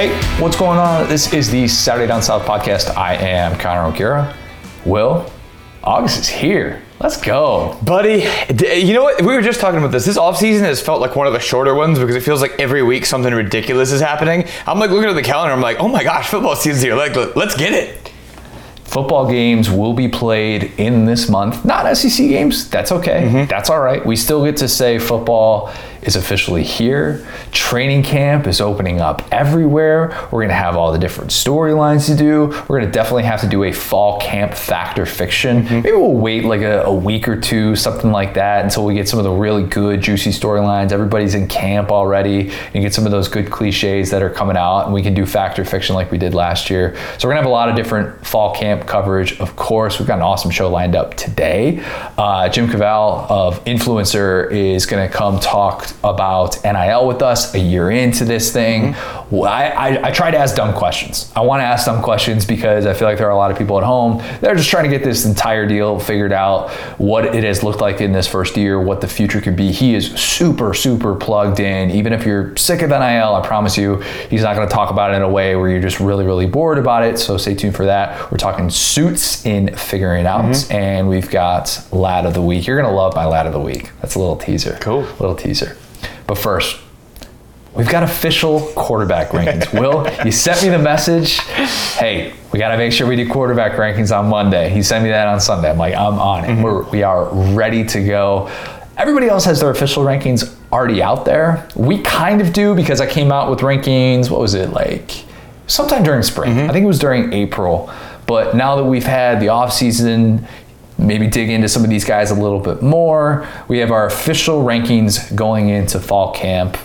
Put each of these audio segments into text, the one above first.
Hey, what's going on? This is the Saturday Down South podcast. I am Connor O'Gara. Will, August is here. Let's go. Buddy, you know what? We were just talking about this. This offseason has felt like one of the shorter ones because it feels like every week something ridiculous is happening. I'm like looking at the calendar, I'm like, oh my gosh, football season's here. Like, let- let's get it. Football games will be played in this month. Not SEC games. That's okay. Mm-hmm. That's all right. We still get to say football is officially here. Training camp is opening up everywhere. We're going to have all the different storylines to do. We're going to definitely have to do a fall camp factor fiction. Maybe we'll wait like a, a week or two, something like that, until we get some of the really good, juicy storylines. Everybody's in camp already. And get some of those good cliches that are coming out, and we can do factor fiction like we did last year. So we're going to have a lot of different fall camp coverage. Of course, we've got an awesome show lined up today. Uh, Jim Cavale of INFLCR is going to come talk about NIL with us a year into this thing. Mm-hmm. Well, I, I, I try to ask dumb questions. I want to ask dumb questions because I feel like there are a lot of people at home that are just trying to get this entire deal figured out, what it has looked like in this first year, what the future could be. He is super, super plugged in. Even if you're sick of NIL, I promise you, he's not going to talk about it in a way where you're just really, really bored about it. So stay tuned for that. We're talking suits in figuring it out, mm-hmm. and we've got lad of the week. You're going to love my lad of the week. That's a little teaser. Cool. Little teaser. But first, we've got official quarterback rankings. Will, you sent me the message. Hey, we got to make sure we do quarterback rankings on Monday. He sent me that on Sunday. I'm like, I'm on it. Mm-hmm. We're, we are ready to go. Everybody else has their official rankings already out there. We kind of do because I came out with rankings. What was it like? Sometime during spring. Mm-hmm. I think it was during April. But now that we've had the off season, maybe dig into some of these guys a little bit more. We have our official rankings going into fall camp.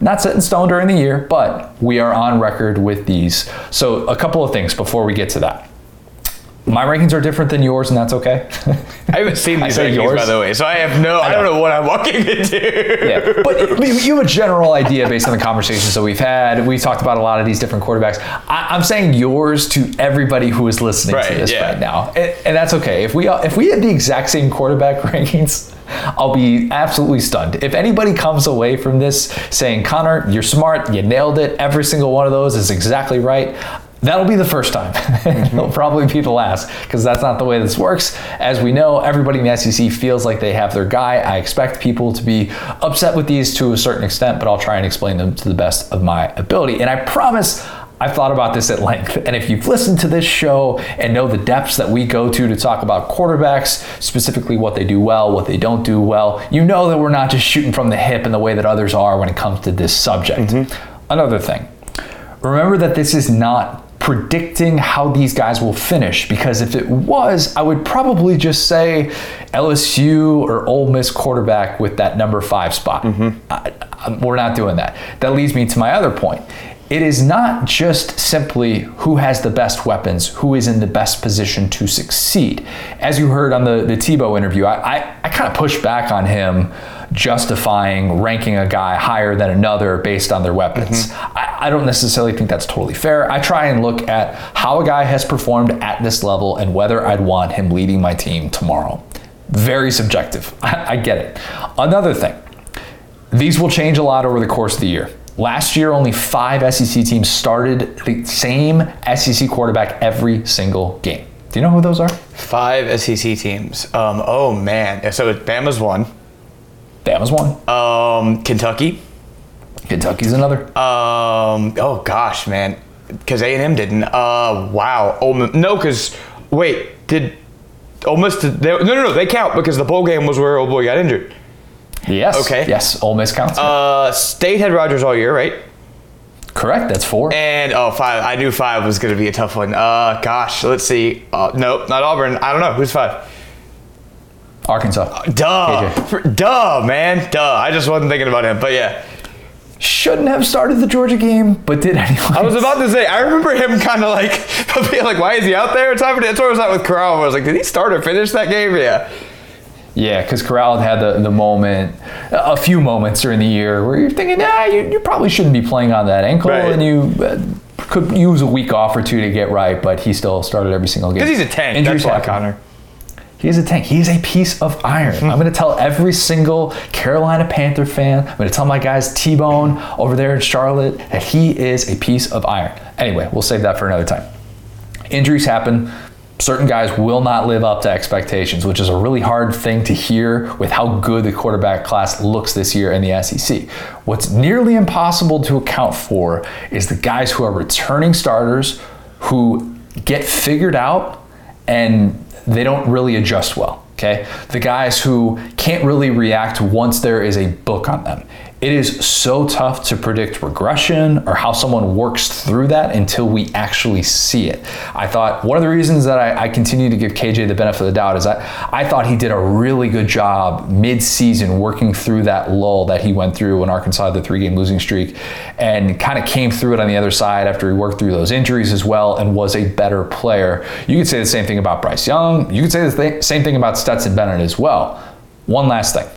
Not set in stone during the year, but we are on record with these. So, a couple of things before we get to that. My rankings are different than yours, and that's okay. I haven't seen I these rankings, yours. by the way, so I have no, I, don't know what I'm walking into. yeah, but you have a general idea based on the conversations that we've had. We've talked about a lot of these different quarterbacks. I, I'm saying yours to everybody who is listening to this yeah. right now, and, and that's okay. If we if we had the exact same quarterback rankings, I'll be absolutely stunned. If anybody comes away from this saying, "Connor, you're smart, you nailed it. Every single one of those is exactly right." That'll be the first time. It'll probably be the last because that's not the way this works. As we know, everybody in the SEC feels like they have their guy. I expect people to be upset with these to a certain extent, but I'll try and explain them to the best of my ability. And I promise I've thought about this at length. And if you've listened to this show and know the depths that we go to to talk about quarterbacks, specifically what they do well, what they don't do well, you know that we're not just shooting from the hip in the way that others are when it comes to this subject. Mm-hmm. Another thing, remember that this is not predicting how these guys will finish because if it was, I would probably just say LSU or Ole Miss quarterback with that number five spot. Mm-hmm. I- I- we're not doing that. That leads me to my other point. It is not just simply who has the best weapons, who is in the best position to succeed. As you heard on the, the Tebow interview, I, I, I kind of pushed back on him justifying ranking a guy higher than another based on their weapons. I, I don't necessarily think that's totally fair. I try and look at how a guy has performed at this level and whether I'd want him leading my team tomorrow. Very subjective. I, I get it. Another thing, these will change a lot over the course of the year. Last year, only five SEC teams started the same SEC quarterback every single game. Do you know who those are? Five SEC teams. Um, oh man, so Bama's one. Bama's one. Um, Kentucky. Kentucky's another. Um, oh gosh, man, because A and M didn't. Uh, wow. Ole Miss, no, because wait, did Ole Miss? Did, they, no, no, no. They count because the bowl game was where old boy got injured. yes. okay. Yes. Ole Miss counts. Uh, State had Rogers all year, right? Correct. That's four. And oh, five. I knew five was going to be a tough one. Uh, gosh, let's see. Uh, nope, not Auburn. I don't know who's five. Arkansas. Duh. For- duh, man, duh. I just wasn't thinking about him, but yeah. Shouldn't have started the Georgia game, but did anyway. I was about to say, I remember him kind of like being like, "Why is he out there?" It's happening. That's where I was at with Corral. I was like, "Did he start or finish that game?" Yeah. Yeah, because Corral had the, the moment, a few moments during the year where you're thinking, nah, you, you probably shouldn't be playing on that ankle, Right. and you uh, could use a week off or two to get right, but he still started every single game. Because he's a tank. Injuries that's why, happen. Connor. He's a tank. He's a piece of iron. Hmm. I'm going to tell every single Carolina Panther fan, I'm going to tell my guys T Bone over there in Charlotte that he is a piece of iron. Anyway, we'll save that for another time. Injuries happen. Certain guys will not live up to expectations, which is a really hard thing to hear with how good the quarterback class looks this year in the SEC. What's nearly impossible to account for is the guys who are returning starters who get figured out and they don't really adjust well. Okay. The guys who can't really react once there is a book on them. It is so tough to predict regression or how someone works through that until we actually see it. I thought one of the reasons that I, I continue to give KJ the benefit of the doubt is that I thought he did a really good job mid-season working through that lull that he went through when Arkansas had the three-game losing streak and kind of came through it on the other side after he worked through those injuries as well and was a better player. You could say the same thing about Bryce Young. You could say the th- same thing about Stetson Bennett as well. One last thing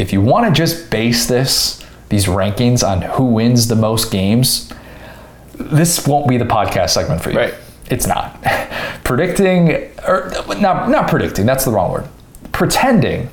if you want to just base this, these rankings on who wins the most games, this won't be the podcast segment for you. Right. It's not. predicting, or not, not predicting, that's the wrong word. Pretending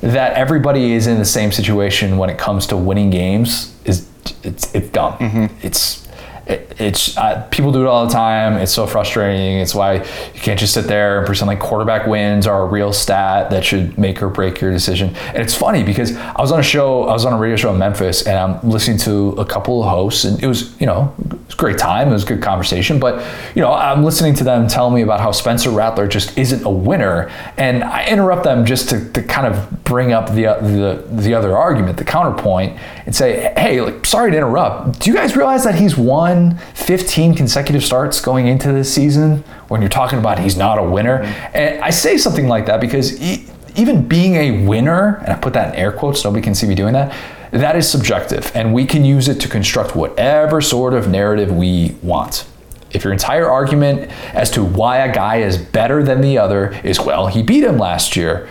that everybody is in the same situation when it comes to winning games is it's, it's dumb. Mm-hmm. It's it, it's uh, people do it all the time. It's so frustrating. It's why you can't just sit there and pretend like quarterback wins are a real stat that should make or break your decision. And it's funny because I was on a show, I was on a radio show in Memphis, and I'm listening to a couple of hosts, and it was you know it was a great time, it was a good conversation, but you know I'm listening to them tell me about how Spencer Rattler just isn't a winner, and I interrupt them just to, to kind of bring up the the the other argument, the counterpoint, and say, hey, like sorry to interrupt. Do you guys realize that he's won 15 consecutive starts going into this season when you're talking about he's not a winner. Mm-hmm. And I say something like that because e- even being a winner, and I put that in air quotes, nobody can see me doing that, that is subjective. And we can use it to construct whatever sort of narrative we want. If your entire argument as to why a guy is better than the other is, well, he beat him last year,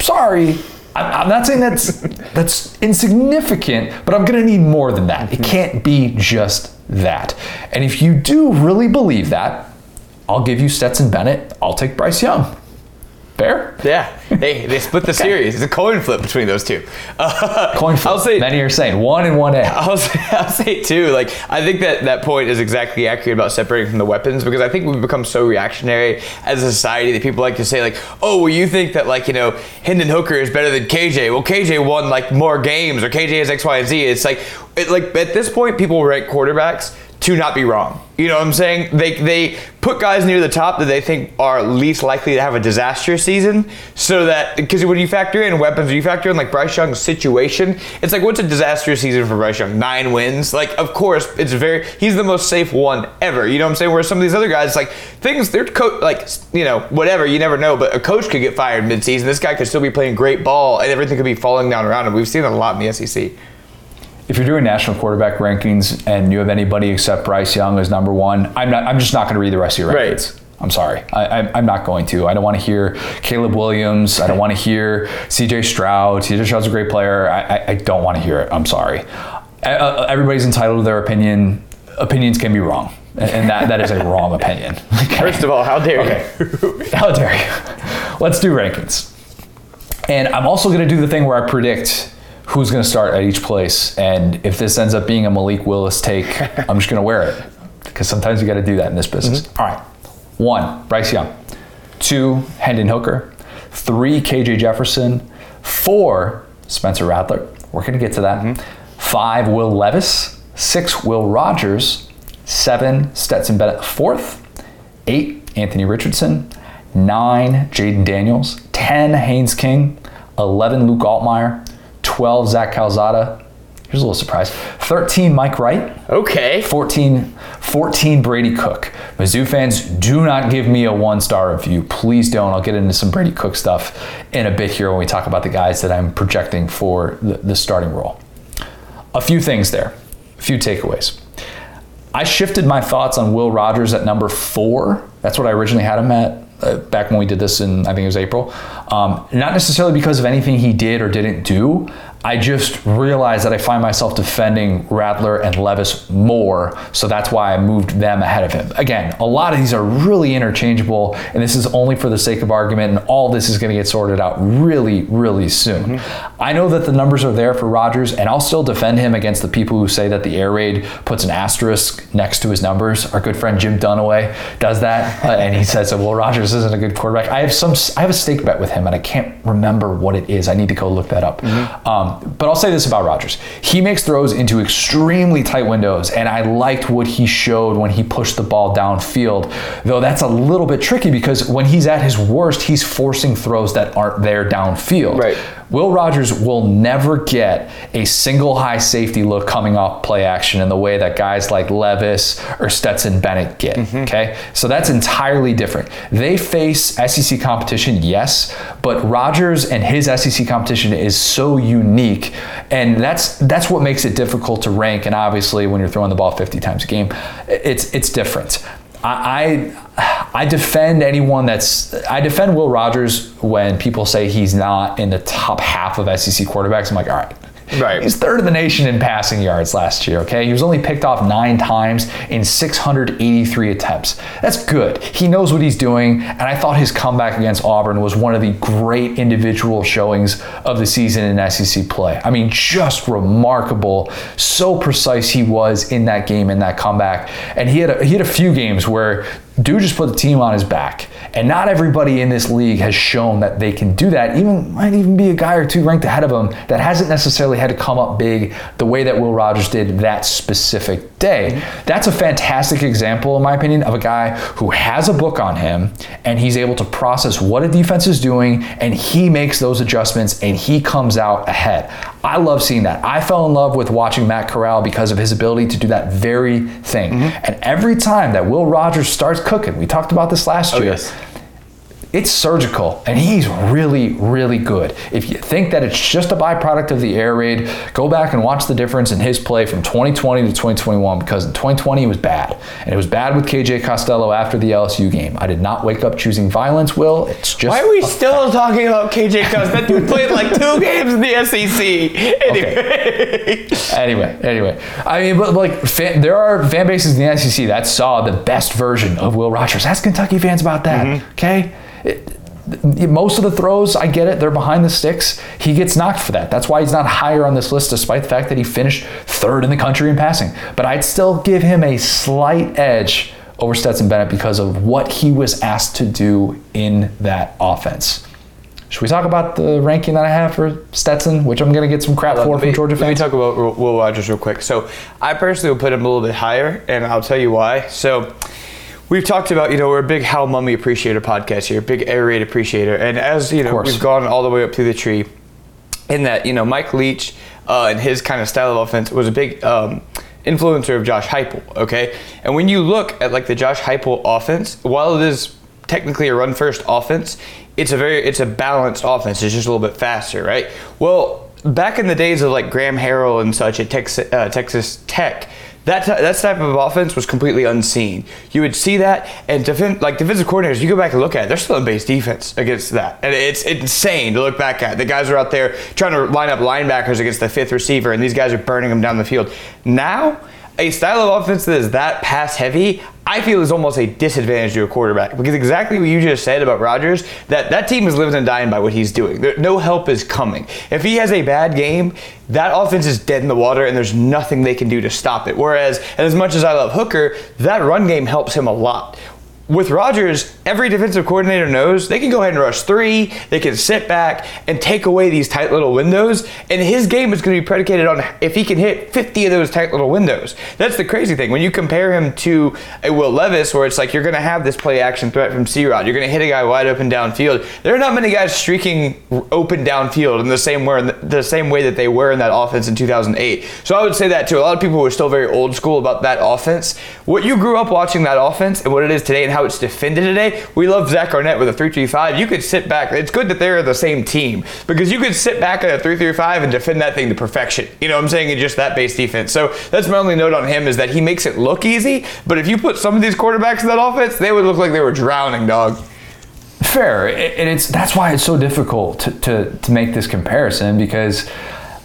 sorry, I'm not saying that's that's insignificant, but I'm gonna need more than that. It mm-hmm. can't be just that. And if you do really believe that, I'll give you Stetson Bennett. I'll take Bryce Young. Fair? Yeah. Hey, they split the series. It's a coin flip between those two. Uh, Coin flip. I'll say Many are saying one and one A. I'll say, I'll say too, like I think that that point is exactly accurate about separating from the weapons because I think we've become so reactionary as a society that people like to say like, oh, well, you think that like you know Hendon Hooker is better than KJ? Well, KJ won like more games or KJ has X, Y, and Z. It's like, it, like at this point, people rank quarterbacks to not be wrong. You know what I'm saying? They they put guys near the top that they think are least likely to have a disastrous season, so that because when you factor in weapons, when you factor in like Bryce Young's situation, it's like what's a disastrous season for Bryce Young? Nine wins. Like of course it's very he's the most safe one ever. You know what I'm saying? Where some of these other guys like things they're co- like you know whatever you never know, but a coach could get fired midseason. This guy could still be playing great ball and everything could be falling down around him. We've seen that a lot in the SEC. If you're doing national quarterback rankings and you have anybody except Bryce Young as number one, I'm not. I'm just not going to read the rest of your Right. rankings. I'm sorry. I, I, I'm not going to. I don't want to hear Caleb Williams. I don't want to hear C.J. Stroud. C.J. Stroud's a great player. I, I, I don't want to hear it. I'm sorry. Uh, uh, everybody's entitled to their opinion. Opinions can be wrong, and, that, that is a wrong opinion. Okay? First of all, how dare Okay. How dare you? Let's do rankings. And I'm also going to do the thing where I predict who's going to start at each place. And if this ends up being a Malik Willis take, I'm just going to wear it. Because sometimes you got to do that in this business. Mm-hmm. All right. One, Bryce Young. Two, Hendon Hooker. Three, KJ Jefferson. Four, Spencer Rattler. We're going to get to that. Mm-hmm. Five, Will Levis. Six, Will Rogers. Seven, Stetson Bennett. Fourth. Eight, Anthony Richardson. Nine, Jaden Daniels. 10, Haynes King. 11, Luke Altmaier. 12, Zach Calzada. Here's a little surprise. 13, Mike Wright. Okay. 14, 14 Brady Cook. Mizzou fans, do not give me a one star review. Please don't. I'll get into some Brady Cook stuff in a bit here when we talk about the guys that I'm projecting for the, the starting role. A few things there, a few takeaways. I shifted my thoughts on Will Rogers at number four. That's what I originally had him at uh, back when we did this in, I think it was April. Um, not necessarily because of anything he did or didn't do. I just realized that I find myself defending Rattler and Levis more, so that's why I moved them ahead of him. Again, a lot of these are really interchangeable, and this is only for the sake of argument, and all this is going to get sorted out really, really soon. Mm-hmm. I know that the numbers are there for Rogers, and I'll still defend him against the people who say that the air raid puts an asterisk next to his numbers. Our good friend Jim Dunaway does that, uh, and he says, "Well, Rogers isn't a good quarterback." I have some, I have a stake bet with him, and I can't remember what it is. I need to go look that up. Mm-hmm. Um, but I'll say this about Rogers: he makes throws into extremely tight windows, and I liked what he showed when he pushed the ball downfield. Though that's a little bit tricky because when he's at his worst, he's forcing throws that aren't there downfield. Right. Will Rogers will never get a single high safety look coming off play action in the way that guys like Levis or Stetson Bennett get. Mm-hmm. Okay. So that's entirely different. They face SEC competition, yes, but Rogers and his SEC competition is so unique. And that's that's what makes it difficult to rank. And obviously when you're throwing the ball 50 times a game, it's it's different. I, I, defend anyone that's I defend Will Rogers when people say he's not in the top half of SEC quarterbacks. I'm like, all right, Right. He's third in the nation in passing yards last year, okay? He was only picked off nine times in 683 attempts. That's good. He knows what he's doing, and I thought his comeback against Auburn was one of the great individual showings of the season in SEC play. I mean, just remarkable. So precise he was in that game, in that comeback. And he had a, he had a few games where dude just put the team on his back. And not everybody in this league has shown that they can do that. Even might even be a guy or two ranked ahead of him that hasn't necessarily had to come up big the way that Will Rogers did that specific day. That's a fantastic example, in my opinion, of a guy who has a book on him and he's able to process what a defense is doing and he makes those adjustments and he comes out ahead. I love seeing that. I fell in love with watching Matt Corral because of his ability to do that very thing. Mm-hmm. And every time that Will Rogers starts cooking, we talked about this last oh, year. Yes it's surgical and he's really really good. If you think that it's just a byproduct of the air raid go back and watch the difference in his play from 2020 to 2021 because in 2020 it was bad. And it was bad with kj costello after the lsu game. I did not wake up choosing violence will. It's just why are we still fact. talking about kj costello? That dude played like two games in the sec anyway. Okay. anyway anyway. I mean but like fan, there are fan bases in the sec that saw the best version of will rogers. Ask kentucky fans about that mm-hmm. okay it, most of the throws, I get it, they're behind the sticks. He gets knocked for that. That's why he's not higher on this list, despite the fact that he finished third in the country in passing. But I'd still give him a slight edge over Stetson Bennett because of what he was asked to do in that offense. Should we talk about the ranking that I have for Stetson, which I'm going to get some crap for from Georgia fans? Let me talk about Will Rogers real quick. So I personally will put him a little bit higher, and I'll tell you why. So we've talked about, you know, we're a big Hal Mumme appreciator podcast here, big air raid appreciator. And as, you know, we've gone all the way up through the tree in that, you know, Mike Leach uh, and his kind of style of offense was a big um, influencer of Josh Heupel, okay? And when you look at like the Josh Heupel offense, while it is technically a run first offense, it's a very, it's a balanced offense. It's just a little bit faster, right? Well, back in the days of like Graham Harrell and such at Texas, uh, Texas Tech, that, t- that type of offense was completely unseen. You would see that, and defend, like defensive coordinators, you go back and look at it, they're still in base defense against that. And it's, it's insane to look back at. The guys are out there trying to line up linebackers against the fifth receiver, and these guys are burning them down the field. Now, a style of offense that is that pass heavy, I feel is almost a disadvantage to a quarterback because exactly what you just said about Rogers, that that team is living and dying by what he's doing. There, no help is coming. If he has a bad game, that offense is dead in the water and there's nothing they can do to stop it. Whereas, and as much as I love Hooker, that run game helps him a lot with Rogers, every defensive coordinator knows they can go ahead and rush three, they can sit back and take away these tight little windows, and his game is going to be predicated on if he can hit 50 of those tight little windows. That's the crazy thing. When you compare him to a Will Levis, where it's like you're going to have this play action threat from C Rod, you're going to hit a guy wide open downfield. There are not many guys streaking open downfield in the same way, the same way that they were in that offense in 2008. So I would say that too. A lot of people were still very old school about that offense. What you grew up watching that offense and what it is today and how how it's defended today. We love Zach Arnett with a 3-3-5. You could sit back. It's good that they're the same team because you could sit back at a 3-3-5 and defend that thing to perfection. You know what I'm saying? In just that base defense. So that's my only note on him is that he makes it look easy. But if you put some of these quarterbacks in that offense, they would look like they were drowning, dog. Fair, and it's that's why it's so difficult to, to, to make this comparison because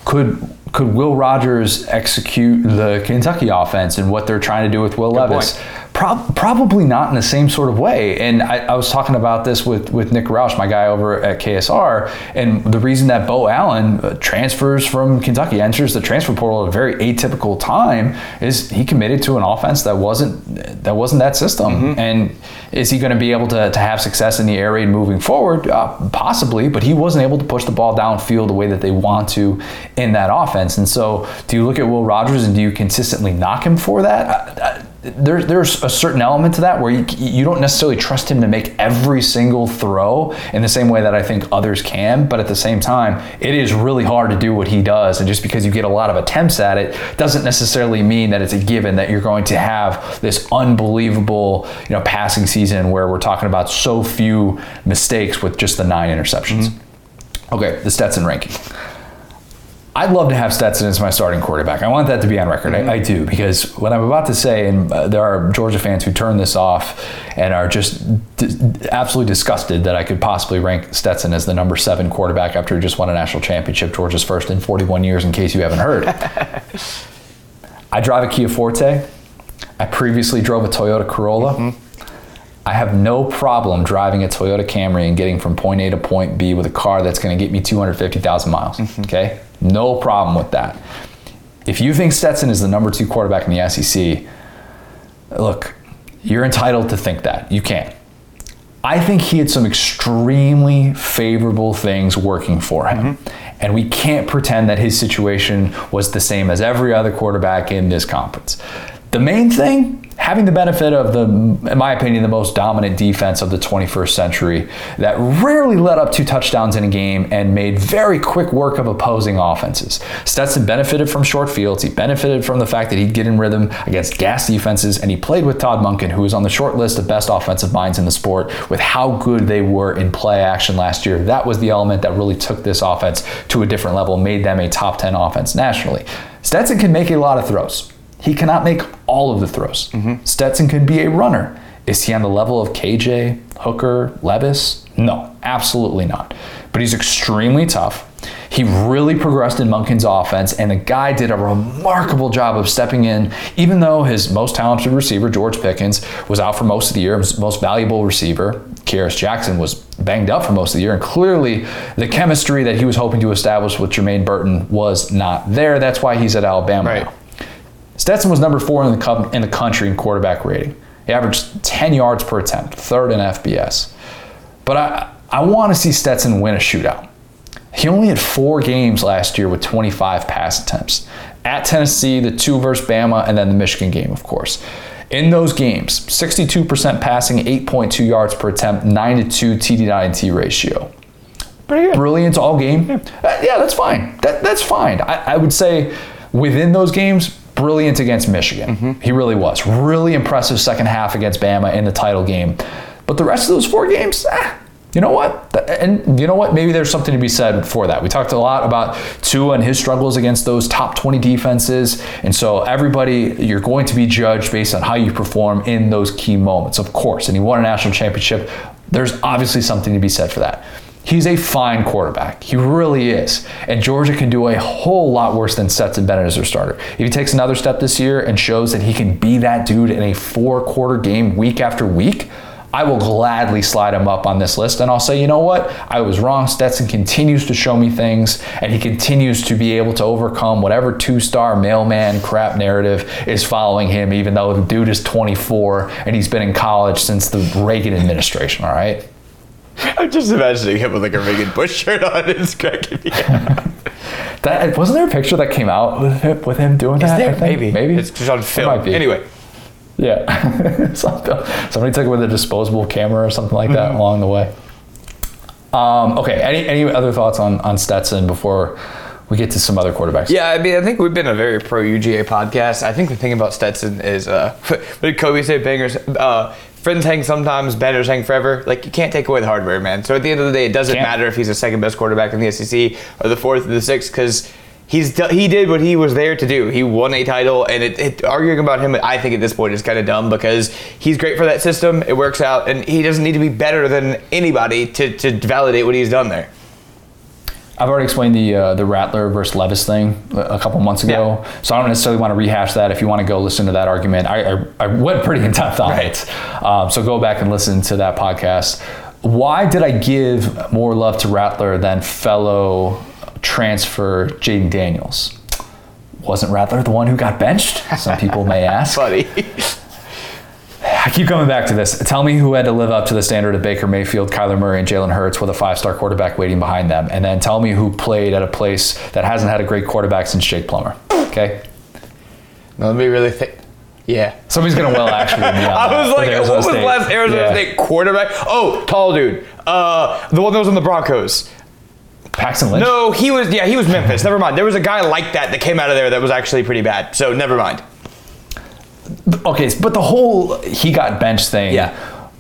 could could Will Rogers execute the Kentucky offense and what they're trying to do with Will Levis? point. Prob- probably not in the same sort of way. And I, I was talking about this with, with Nick Roush, my guy over at KSR, and the reason that Beau Allen uh, transfers from Kentucky, enters the transfer portal at a very atypical time, is he committed to an offense that wasn't that wasn't that system. And is he going to be able to, to have success in the air raid moving forward? Uh, possibly, but he wasn't able to push the ball downfield the way that they want to in that offense. And so, do you look at Will Rogers and do you consistently knock him for that? I, I, there's there's a certain element to that where you, you don't necessarily trust him to make every single throw in the same way that I think others can, but at the same time, it is really hard to do what he does, and just because you get a lot of attempts at it doesn't necessarily mean that it's a given that you're going to have this unbelievable you know passing season where we're talking about so few mistakes with just the nine interceptions. Mm-hmm. Okay, the Stetson ranking. I'd love to have Stetson as my starting quarterback. I want that to be on record. I, I do because what I'm about to say, and uh, there are Georgia fans who turn this off and are just d- absolutely disgusted that I could possibly rank Stetson as the number seven quarterback after he just won a national championship, Georgia's first in 41 years. In case you haven't heard, I drive a Kia Forte. I previously drove a Toyota Corolla. I have no problem driving a Toyota Camry and getting from point A to point B with a car that's going to get me 250,000 miles. Mm-hmm. Okay? No problem with that. If you think Stetson is the number two quarterback in the SEC, look, you're entitled to think that. You can't. I think he had some extremely favorable things working for him. Mm-hmm. And we can't pretend that his situation was the same as every other quarterback in this conference. The main thing, having the benefit of the, in my opinion, the most dominant defense of the 21st century that rarely let up two touchdowns in a game and made very quick work of opposing offenses. Stetson benefited from short fields. He benefited from the fact that he'd get in rhythm against gas defenses, and he played with Todd Monken, who was on the short list of best offensive minds in the sport, with how good they were in play action last year. That was the element that really took this offense to a different level, made them a top 10 offense nationally. Stetson can make a lot of throws. He cannot make all of the throws. Mm-hmm. Stetson can be a runner. Is he on the level of KJ, Hooker, Levis? No, absolutely not. But he's extremely tough. He really progressed in Monken's offense, and the guy did a remarkable job of stepping in, even though his most talented receiver, George Pickens, was out for most of the year, his most valuable receiver, Kearis Jackson, was banged up for most of the year, and clearly the chemistry that he was hoping to establish with Jermaine Burton was not there. That's why he's at Alabama Right. now. Stetson was number four in the, co- in the country in quarterback rating. He averaged 10 yards per attempt, third in FBS. But I, I want to see Stetson win a shootout. He only had four games last year with 25 pass attempts. At Tennessee, the two versus Bama, and then the Michigan game, of course. In those games, 62% passing, 8.2 yards per attempt, 9 to 2 TD to INT ratio Pretty good. brilliant all game. Uh, Yeah, that's fine. That, that's fine. I, I would say within those games, brilliant against Michigan. He really was. Really impressive second half against Bama in the title game. But the rest of those four games, eh, you know what? And you know what? Maybe there's something to be said for that. We talked a lot about Tua and his struggles against those top 20 defenses. And so everybody, you're going to be judged based on how you perform in those key moments, of course. And he won a national championship. There's obviously something to be said for that. He's a fine quarterback. He really is. And Georgia can do a whole lot worse than Stetson Bennett as their starter. If he takes another step this year and shows that he can be that dude in a four quarter game week after week, I will gladly slide him up on this list. And I'll say, you know what? I was wrong. Stetson continues to show me things, and he continues to be able to overcome whatever two star mailman crap narrative is following him, even though the dude is 24 and he's been in college since the Reagan administration, all right? I'm just imagining him with like a Reagan Bush shirt on. It's cracking me up. That wasn't there a picture that came out with him, with him doing that? I think? Maybe. maybe It's just on film. might. Anyway. Yeah, Something- somebody took it with a disposable camera or something like that Mm-hmm. along the way. Um, okay, any any other thoughts on on Stetson before we get to some other quarterbacks? Yeah, I mean, I think we've been a very pro UGA podcast. I think the thing about Stetson is, uh, what did Kobe say? Bangers, uh, friends hang sometimes, banners hang forever. Like you can't take away the hardware, man. So at the end of the day, it doesn't Can't. matter if he's the second best quarterback in the SEC or the fourth or the sixth, because he's he did what he was there to do. He won a title, and it, it, arguing about him, I think at this point is kind of dumb because he's great for that system. It works out, and he doesn't need to be better than anybody to to validate what he's done there. I've already explained the uh, the Rattler versus Levis thing a couple months ago, so I don't necessarily want to rehash that. If you want to go listen to that argument, I, I, I went pretty in depth on Right. it. Um, so go back and listen to that podcast. Why did I give more love to Rattler than fellow transfer Jaden Daniels? Wasn't Rattler the one who got benched? Some people may ask. Buddy. I keep coming back to this. Tell me who had to live up to the standard of Baker Mayfield, Kyler Murray, and Jalen Hurts with a five-star quarterback waiting behind them, and then tell me who played at a place that hasn't had a great quarterback since Jake Plummer. Okay, now, let me really think. Yeah. somebody's gonna well actually me I was like, what was State. last Arizona Yeah. State quarterback? Oh, tall dude. Uh, the one that was on the Broncos. Paxton Lynch. No, he was. Yeah, he was Memphis. Never mind. There was a guy like that that came out of there that was actually pretty bad. So never mind. Okay, but the whole he got benched thing Yeah.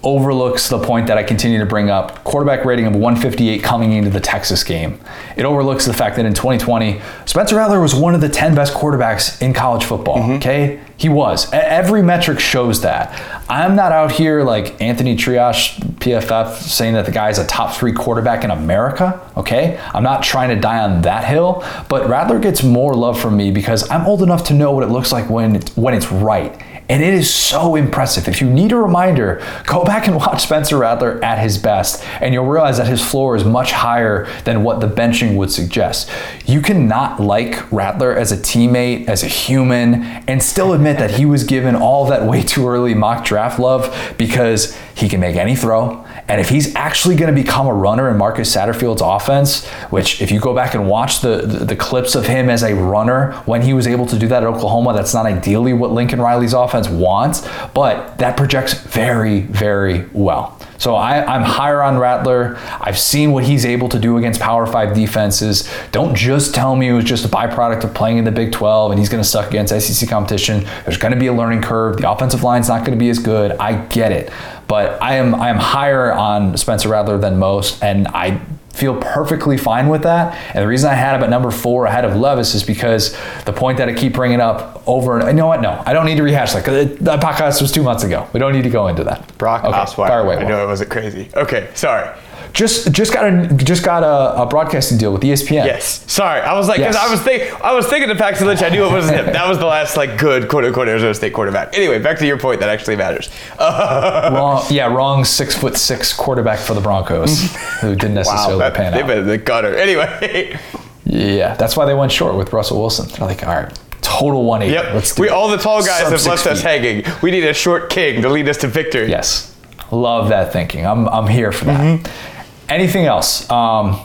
Overlooks the point that I continue to bring up. Quarterback rating of 158 coming into the Texas game. It overlooks the fact that in 2020, Spencer Rattler was one of the 10 best quarterbacks in college football. Mm-hmm. Okay, he was. Every metric shows that. I'm not out here like Anthony Treash, PFF, saying that the guy's a top three quarterback in America. Okay, I'm not trying to die on that hill, but Rattler gets more love from me because I'm old enough to know what it looks like when it's, when it's right. And it is so impressive. If you need a reminder, go back and watch Spencer Rattler at his best, and you'll realize that his floor is much higher than what the benching would suggest. You cannot like Rattler as a teammate, as a human, and still admit that he was given all that way too early mock draft love because he can make any throw. And if he's actually going to become a runner in Marcus Satterfield's offense, which if you go back and watch the, the, the clips of him as a runner when he was able to do that at Oklahoma, that's not ideally what Lincoln Riley's offense wants, but that projects very, very well. So I, I'm higher on Rattler. I've seen what he's able to do against Power Five defenses. Don't just tell me it was just a byproduct of playing in the Big 12 and he's going to suck against SEC competition. There's going to be a learning curve. The offensive line's not going to be as good. I get it, but I am I am higher on Spencer Rattler than most, and I feel perfectly fine with that. And the reason I had him at number four ahead of Levis is because the point that I keep bringing up over and you know what? No, I don't need to rehash that because that podcast was two months ago. We don't need to go into that. Brock okay, Osweiler. Fire away. I know it wasn't crazy. Okay, sorry. Just just got a just got a, a broadcasting deal with ESPN. Yes, sorry. I was like, because Yes. I was think I was thinking of Paxton Lynch. I knew it wasn't him. That was the last like good quote unquote Arizona State quarterback. Anyway, back to your point that actually matters. Wrong, yeah, wrong six foot six quarterback for the Broncos, who didn't wow, necessarily that, pan they've out. been the gutter. Anyway, Yeah, that's why they went short with Russell Wilson. They're like, all right, total 180. yep. Let's do we it. all the tall guys Sub have left us hanging. We need a short king to lead us to victory. Yes, love that thinking. I'm, I'm here for that. Mm-hmm. Anything else? Um,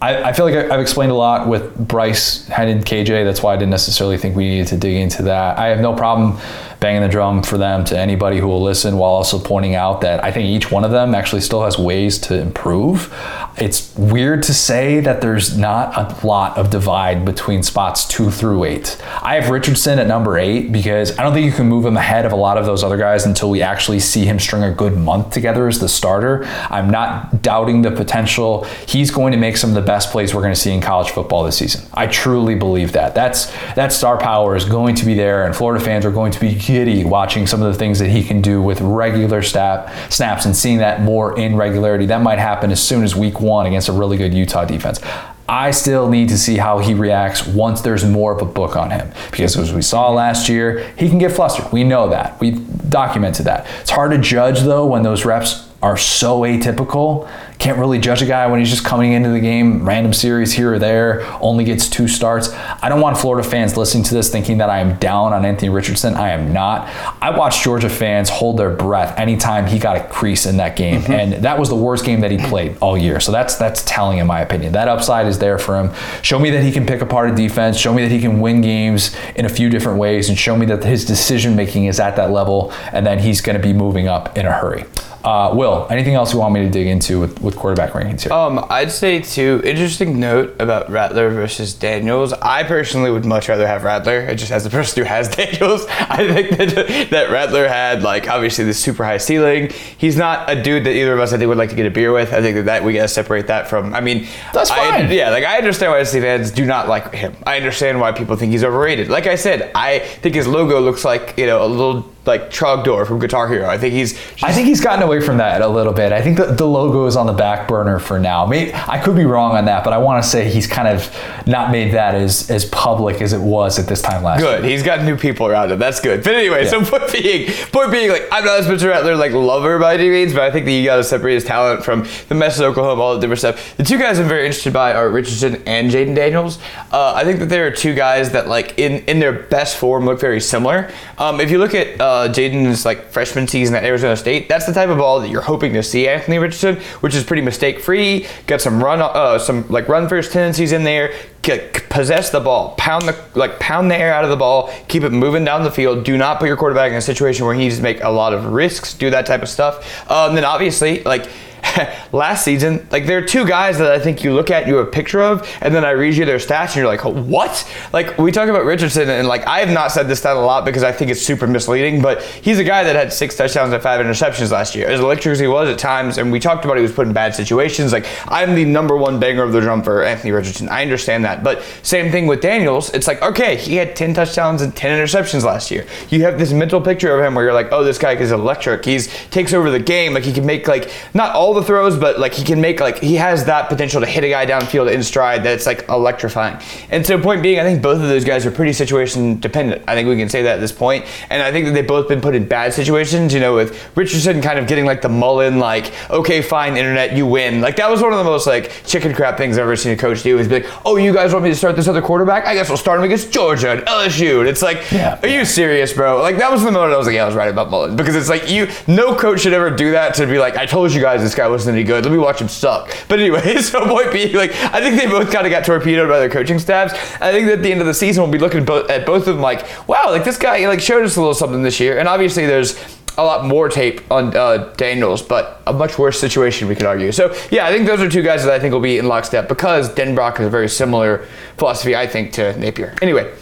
I, I feel like I've explained a lot with Bryce, Hendon, KJ. That's why I didn't necessarily think we needed to dig into that. I have no problem banging the drum for them to anybody who will listen while also pointing out that I think each one of them actually still has ways to improve. It's weird to say that there's not a lot of divide between spots two through eight. I have Richardson at number eight because I don't think you can move him ahead of a lot of those other guys until we actually see him string a good month together as the starter. I'm not doubting the potential. He's going to make some of the best plays we're going to see in college football this season. I truly believe that. That's that star power is going to be there, and Florida fans are going to be giddy watching some of the things that he can do with regular snap, snaps and seeing that more in regularity. That might happen as soon as week one against a really good Utah defense. I still need to see how he reacts once there's more of a book on him. Because as we saw last year, he can get flustered. We know that. We've documented that. It's hard to judge though when those reps are so atypical. Can't really judge a guy when he's just coming into the game, random series here or there, only gets two starts. I don't want Florida fans listening to this thinking that I am down on Anthony Richardson. I am not. I watched Georgia fans hold their breath anytime he got a crease in that game, and that was the worst game that he played all year. So that's that's telling in my opinion. That upside is there for him. Show me that he can pick apart a defense. Show me that he can win games in a few different ways, and show me that his decision making is at that level, and then he's going to be moving up in a hurry. Uh, Will, anything else you want me to dig into with, with quarterback rankings here? Um, I'd say too. Interesting note about Rattler versus Daniels. I personally would much rather have Rattler. I just as the person who has Daniels, I think that that Rattler had like obviously the super high ceiling. He's not a dude that either of us I think would like to get a beer with. I think that, that we gotta separate that from. I mean, That's I- fine. yeah, like I understand why SC fans do not like him. I understand why people think he's overrated. Like I said, I think his logo looks like you know a little like Trogdor from Guitar Hero. I think he's. Just, I think he's gotten away from that a little bit. I think the, the logo is on the back burner for now. Maybe, I could be wrong on that, but I want to say he's kind of not made that as, as public as it was at this time last good. year. He's got new people around him. That's good. But anyway, Yeah. so point being, point being, like I'm not a Spencer Rattler like lover by any means, but I think that you got to separate his talent from the mess of Oklahoma, all the different stuff. The two guys I'm very interested by are Richardson and Jaden Daniels. Uh, I think that there are two guys that like in in their best form look very similar. Um, if you look at uh, Jaden's like freshman season at Arizona State, that's the type of ball that you're hoping to see Anthony Richardson, which is pretty mistake free. Got some run, uh, some like run first tendencies in there. Get, possess the ball, pound the like pound the air out of the ball, keep it moving down the field. Do not put your quarterback in a situation where he needs to make a lot of risks. Do that type of stuff. Um, then obviously like. last season, like there are two guys that I think you look at, you have a picture of, and then I read you their stats, and you're like, what? Like we talk about Richardson, and like I have not said this stat a lot because I think it's super misleading, but he's a guy that had six touchdowns and five interceptions last year. As electric as he was at times, and we talked about he was put in bad situations. Like I'm the number one banger of the drum for Anthony Richardson. I understand that, but same thing with Daniels. It's like okay, he had 10 touchdowns and 10 interceptions last year. You have this mental picture of him where you're like, oh, this guy is electric. He's takes over the game. Like he can make like not all the throws, but like he can make like he has that potential to hit a guy downfield in stride that's like electrifying. And so point being, I think both of those guys are pretty situation dependent. I think we can say that at this point. And I think that they've both been put in bad situations, you know, with Richardson kind of getting like the Mullen, like, okay, fine, internet, you win. Like that was one of the most like chicken crap things I've ever seen a coach do is be like, oh, you guys want me to start this other quarterback? I guess we'll start him against Georgia and LSU. And it's like, Yeah. are you serious, bro? Like that was the moment I was like, yeah, I was right about Mullen. Because it's like you no coach should ever do that to be like, I told you guys this guy wasn't any good. Let me watch him suck. But anyway, so point being, like, I think they both kind of got torpedoed by their coaching staffs. I think that at the end of the season we'll be looking at both of them like, wow, like this guy like showed us a little something this year. And obviously there's a lot more tape on uh, Daniels, but a much worse situation, we could argue. So, yeah, I think those are two guys that I think will be in lockstep because Denbrock has a very similar philosophy, I think, to Napier. Anyway,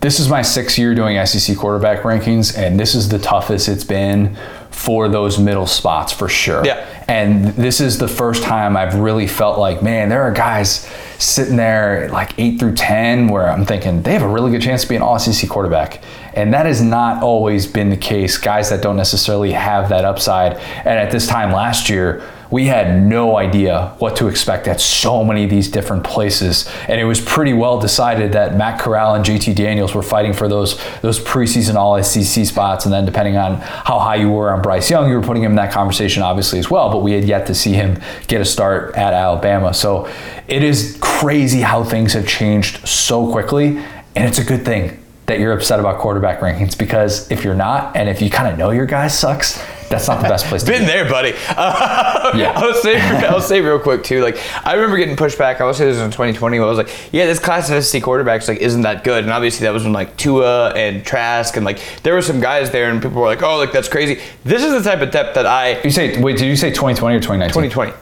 This is my sixth year doing SEC quarterback rankings, and this is the toughest it's been for those middle spots for sure. Yeah. And this is the first time I've really felt like, man, there are guys sitting there like eight through 10 where I'm thinking they have a really good chance to be an all SEC quarterback. And that has not always been the case. Guys that don't necessarily have that upside. And at this time last year, we had no idea what to expect at so many of these different places. And it was pretty well decided that Matt Corral and JT Daniels were fighting for those those preseason all SEC spots. And then depending on how high you were on Bryce Young, you were putting him in that conversation obviously as well. But we had yet to see him get a start at Alabama. So it is crazy how things have changed so quickly. And it's a good thing that you're upset about quarterback rankings because if you're not, and if you kind of know your guy sucks, that's not the best place to Been be. there, buddy. Uh, Yeah. I'll say, I'll say real quick too. Like I remember getting pushback. I will say this was in 2020. Where I was like, yeah, this class of SEC quarterbacks like isn't that good. And obviously that was when like Tua and Trask and like there were some guys there, and people were like, oh, like that's crazy. This is the type of depth that I You say wait? Did you say 2020 or 2019? 2020.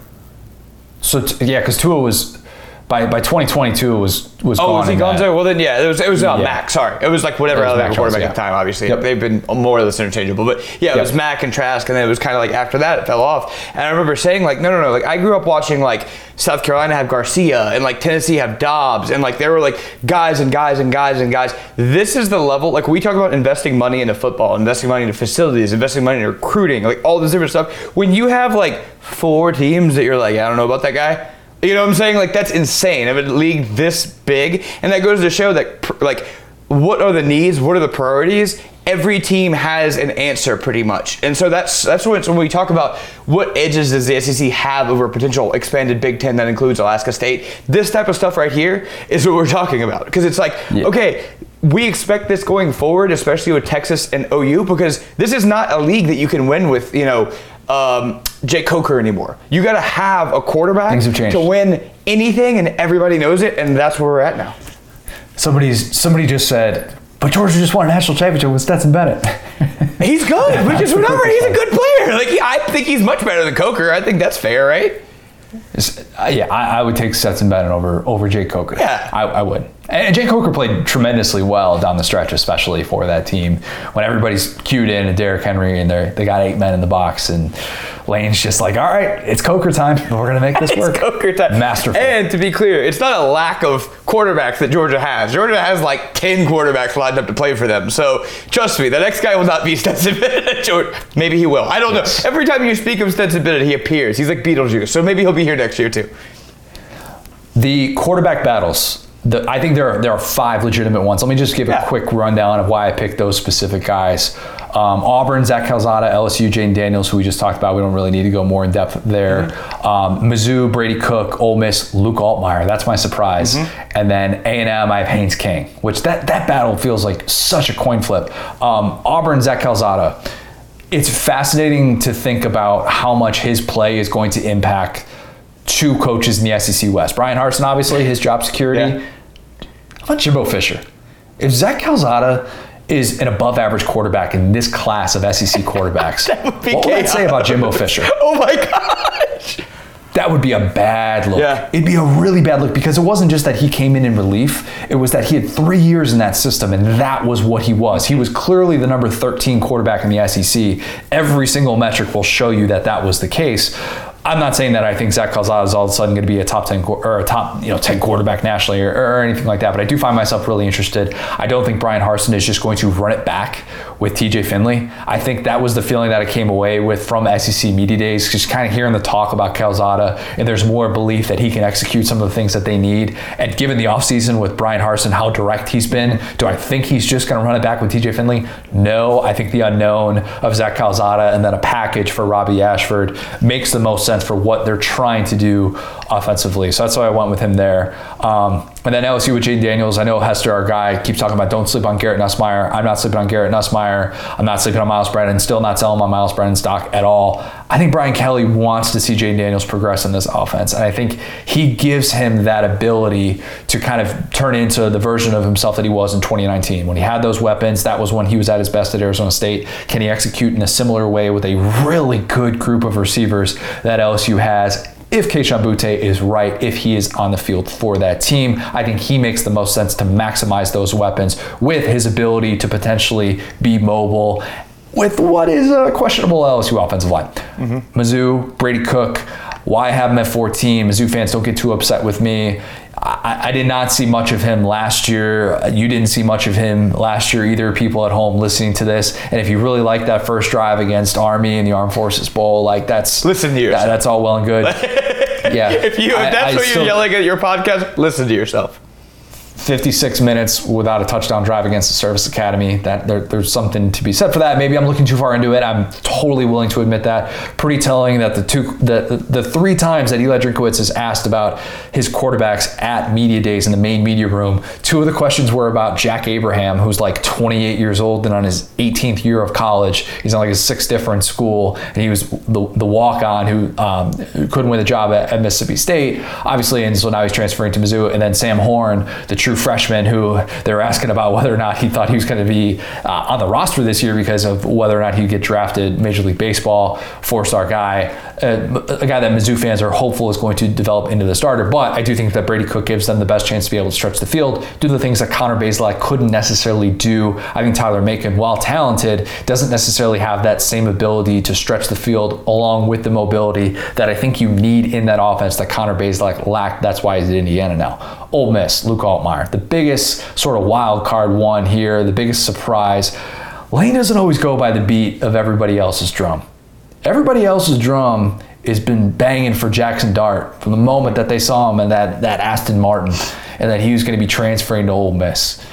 So t- yeah, because Tua was by by 2022 was was Oh, gone was he gone? that. Well, then yeah, it was it was uh, Yeah. Mac. Sorry, it was like whatever It was Alabama Mac quarterback at the time. Obviously, Yep. they've been more or less interchangeable. But yeah, it Yep. was Mac and Trask, and then it was kind of like after that it fell off. And I remember saying like, no, no, no. Like I grew up watching like South Carolina have Garcia and like Tennessee have Dobbs, and like there were like guys and guys and guys and guys. This is the level. Like we talk about investing money into football, investing money into facilities, investing money into recruiting, like all this different stuff. When you have like four teams that you're like, I don't know about that guy. You know what I'm saying? Like that's insane. Of a league this big, and that goes to show that like what are the needs? What are the priorities? Every team has an answer pretty much, and so that's that's when, when we talk about what edges does the SEC have over a potential expanded Big Ten that includes Alaska State. This type of stuff right here is what we're talking about because it's like Yeah. okay. We expect this going forward, especially with Texas and OU, because this is not a league that you can win with, you know, um, Jake Coker anymore. You got to have a quarterback to win anything, and everybody knows it, and that's where we're at now. Somebody's somebody just said, but Georgia just won a national championship with Stetson Bennett. He's good, which is That's what whatever. He's a good player. Like he- I think he's much better than Coker. I think that's fair, right? Uh, yeah, I, I would take Stetson Bennett over over Jake Coker. Yeah. I, I would. And Jake Coker played tremendously well down the stretch, especially for that team when everybody's cued in and Derrick Henry and they they got eight men in the box and Lane's just like, all right, it's Coker time. We're gonna make this work. It's Coker time. Masterful. And to be clear, it's not a lack of quarterbacks that Georgia has. Georgia has like ten quarterbacks lined up to play for them. So trust me, the next guy will not be Stetson Bennett. Georgia. Maybe he will. I don't Yes. know. Every time you speak of Stetson Bennett, he appears. He's like Beetlejuice. So maybe he'll be here next year too. The quarterback battles. The, I think there are, there are five legitimate ones. Let me just give Yeah. a quick rundown of why I picked those specific guys. Um, Auburn, Zach Calzada, LSU, Jaden Daniels, who we just talked about. We don't really need to go more in depth there. Um, Mizzou, Brady Cook, Ole Miss, Luke Altmaier. That's my surprise. And then A&M, I have Haynes King, which that, that battle feels like such a coin flip. Um, Auburn, Zach Calzada. It's fascinating to think about how much his play is going to impact two coaches in the SEC West. Bryan Harsin, obviously, his job security. Yeah. How about Jimbo Fisher? If Zach Calzada is an above average quarterback in this class of SEC quarterbacks, what would that say about Jimbo Fisher? Oh my gosh. That would be a bad look. Yeah. It'd be a really bad look because it wasn't just that he came in in relief, it was that he had three years in that system and that was what he was. He was clearly the number 13 quarterback in the SEC. Every single metric will show you that that was the case. I'm not saying that I think Zach Calzada is all of a sudden going to be a top 10 or a top you know 10 quarterback nationally or, or anything like that, but I do find myself really interested. I don't think Bryan Harsin is just going to run it back with TJ Finley. I think that was the feeling that I came away with from SEC media days, just kind of hearing the talk about Calzada, and there's more belief that he can execute some of the things that they need. And given the offseason with Bryan Harsin, how direct he's been, do I think he's just going to run it back with TJ Finley? No. I think the unknown of Zach Calzada and then a package for Robbie Ashford makes the most sense for what they're trying to do offensively. So that's why I went with him there. Um, and then LSU with Jaden Daniels. I know Hester, our guy, keeps talking about don't sleep on Garrett Nussmeier. I'm not sleeping on Garrett Nussmeier. I'm not sleeping on Myles Brennan. Still not selling my Myles Brennan stock at all. I think Brian Kelly wants to see Jaden Daniels progress in this offense. And I think he gives him that ability to kind of turn into the version of himself that he was in 2019. When he had those weapons, that was when he was at his best at Arizona State. Can he execute in a similar way with a really good group of receivers that LSU has? if Kayshon Boutte is right, if he is on the field for that team, I think he makes the most sense to maximize those weapons with his ability to potentially be mobile with what is a questionable LSU offensive line. Mm-hmm. Mizzou, Brady Cook, why have him at 14? Mizzou fans don't get too upset with me. I, I did not see much of him last year. You didn't see much of him last year either, people at home listening to this. And if you really like that first drive against Army in the Armed Forces Bowl, like that's Listen to yourself. that- that's all well and good. yeah. If you if I- that's I what still- you're yelling at your podcast, listen to yourself. 56 minutes without a touchdown drive against the Service Academy. That there, there's something to be said for that. Maybe I'm looking too far into it. I'm totally willing to admit that. Pretty telling that the two, the, the, the three times that Eli Drinkwitz is asked about his quarterbacks at media days in the main media room, two of the questions were about Jack Abraham, who's like 28 years old and on his 18th year of college. He's on like his sixth different school, and he was the, the walk-on who, um, couldn't win the job at, at Mississippi State, obviously, and so now he's transferring to Mizzou. And then Sam Horn, the true freshman, who they were asking about whether or not he thought he was going to be uh, on the roster this year because of whether or not he'd get drafted Major League Baseball, four-star guy, uh, a guy that Mizzou fans are hopeful is going to develop into the starter. But I do think that Brady Cook gives them the best chance to be able to stretch the field, do the things that Connor Bazelak couldn't necessarily do. I think Tyler Macon, while talented, doesn't necessarily have that same ability to stretch the field along with the mobility that I think you need in that offense that Connor Bazelak lacked. That's why he's at Indiana now. Ole Miss, Luke Altmyer, the biggest sort of wild card one here, the biggest surprise. Lane doesn't always go by the beat of everybody else's drum. Everybody else's drum has been banging for Jackson Dart from the moment that they saw him in that, that Aston Martin and that he was going to be transferring to Ole Miss.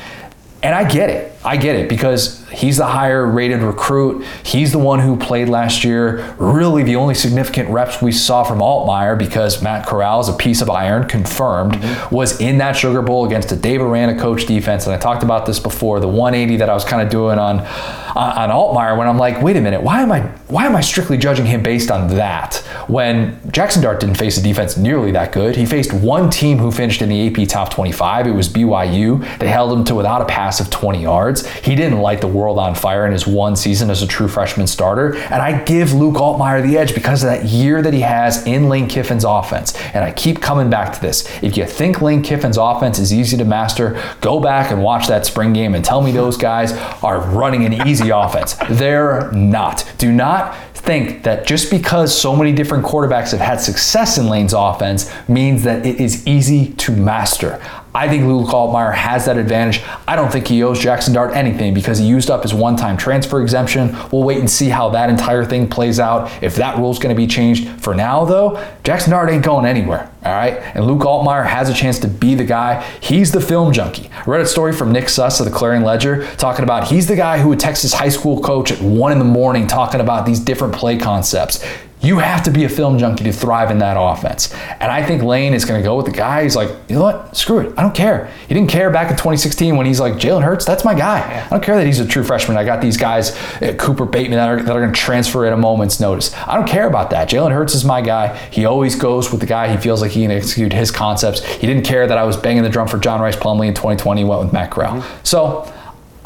And I get it. I get it because he's the higher rated recruit. He's the one who played last year. Really, the only significant reps we saw from Altmyer because Matt Corral is a piece of iron, confirmed, mm-hmm. was in that Sugar Bowl against a Dave Aranda coach defense. And I talked about this before the 180 that I was kind of doing on, on, on Altmyer when I'm like, wait a minute, why am I why am I strictly judging him based on that when Jackson Dart didn't face a defense nearly that good? He faced one team who finished in the AP top 25. It was BYU. They held him to without a pass of 20 yards. He didn't light the world on fire in his one season as a true freshman starter. And I give Luke Altmyer the edge because of that year that he has in Lane Kiffin's offense. And I keep coming back to this. If you think Lane Kiffin's offense is easy to master, go back and watch that spring game and tell me those guys are running an easy offense. They're not. Do not think that just because so many different quarterbacks have had success in Lane's offense means that it is easy to master. I think Luke Altmyer has that advantage. I don't think he owes Jackson Dart anything because he used up his one time transfer exemption. We'll wait and see how that entire thing plays out, if that rule is going to be changed. For now, though, Jackson Dart ain't going anywhere, all right? And Luke Altmyer has a chance to be the guy. He's the film junkie. Read a story from Nick Suss of the Clarion Ledger talking about he's the guy who would text his high school coach at one in the morning talking about these different play concepts. You have to be a film junkie to thrive in that offense. And I think Lane is going to go with the guy. He's like, you know what? Screw it. I don't care. He didn't care back in 2016 when he's like, Jalen Hurts, that's my guy. I don't care that he's a true freshman. I got these guys, uh, Cooper Bateman, that are, that are going to transfer at a moment's notice. I don't care about that. Jalen Hurts is my guy. He always goes with the guy he feels like he can execute his concepts. He didn't care that I was banging the drum for John Rice Plumlee in 2020. He went with Matt Corral. Mm-hmm. So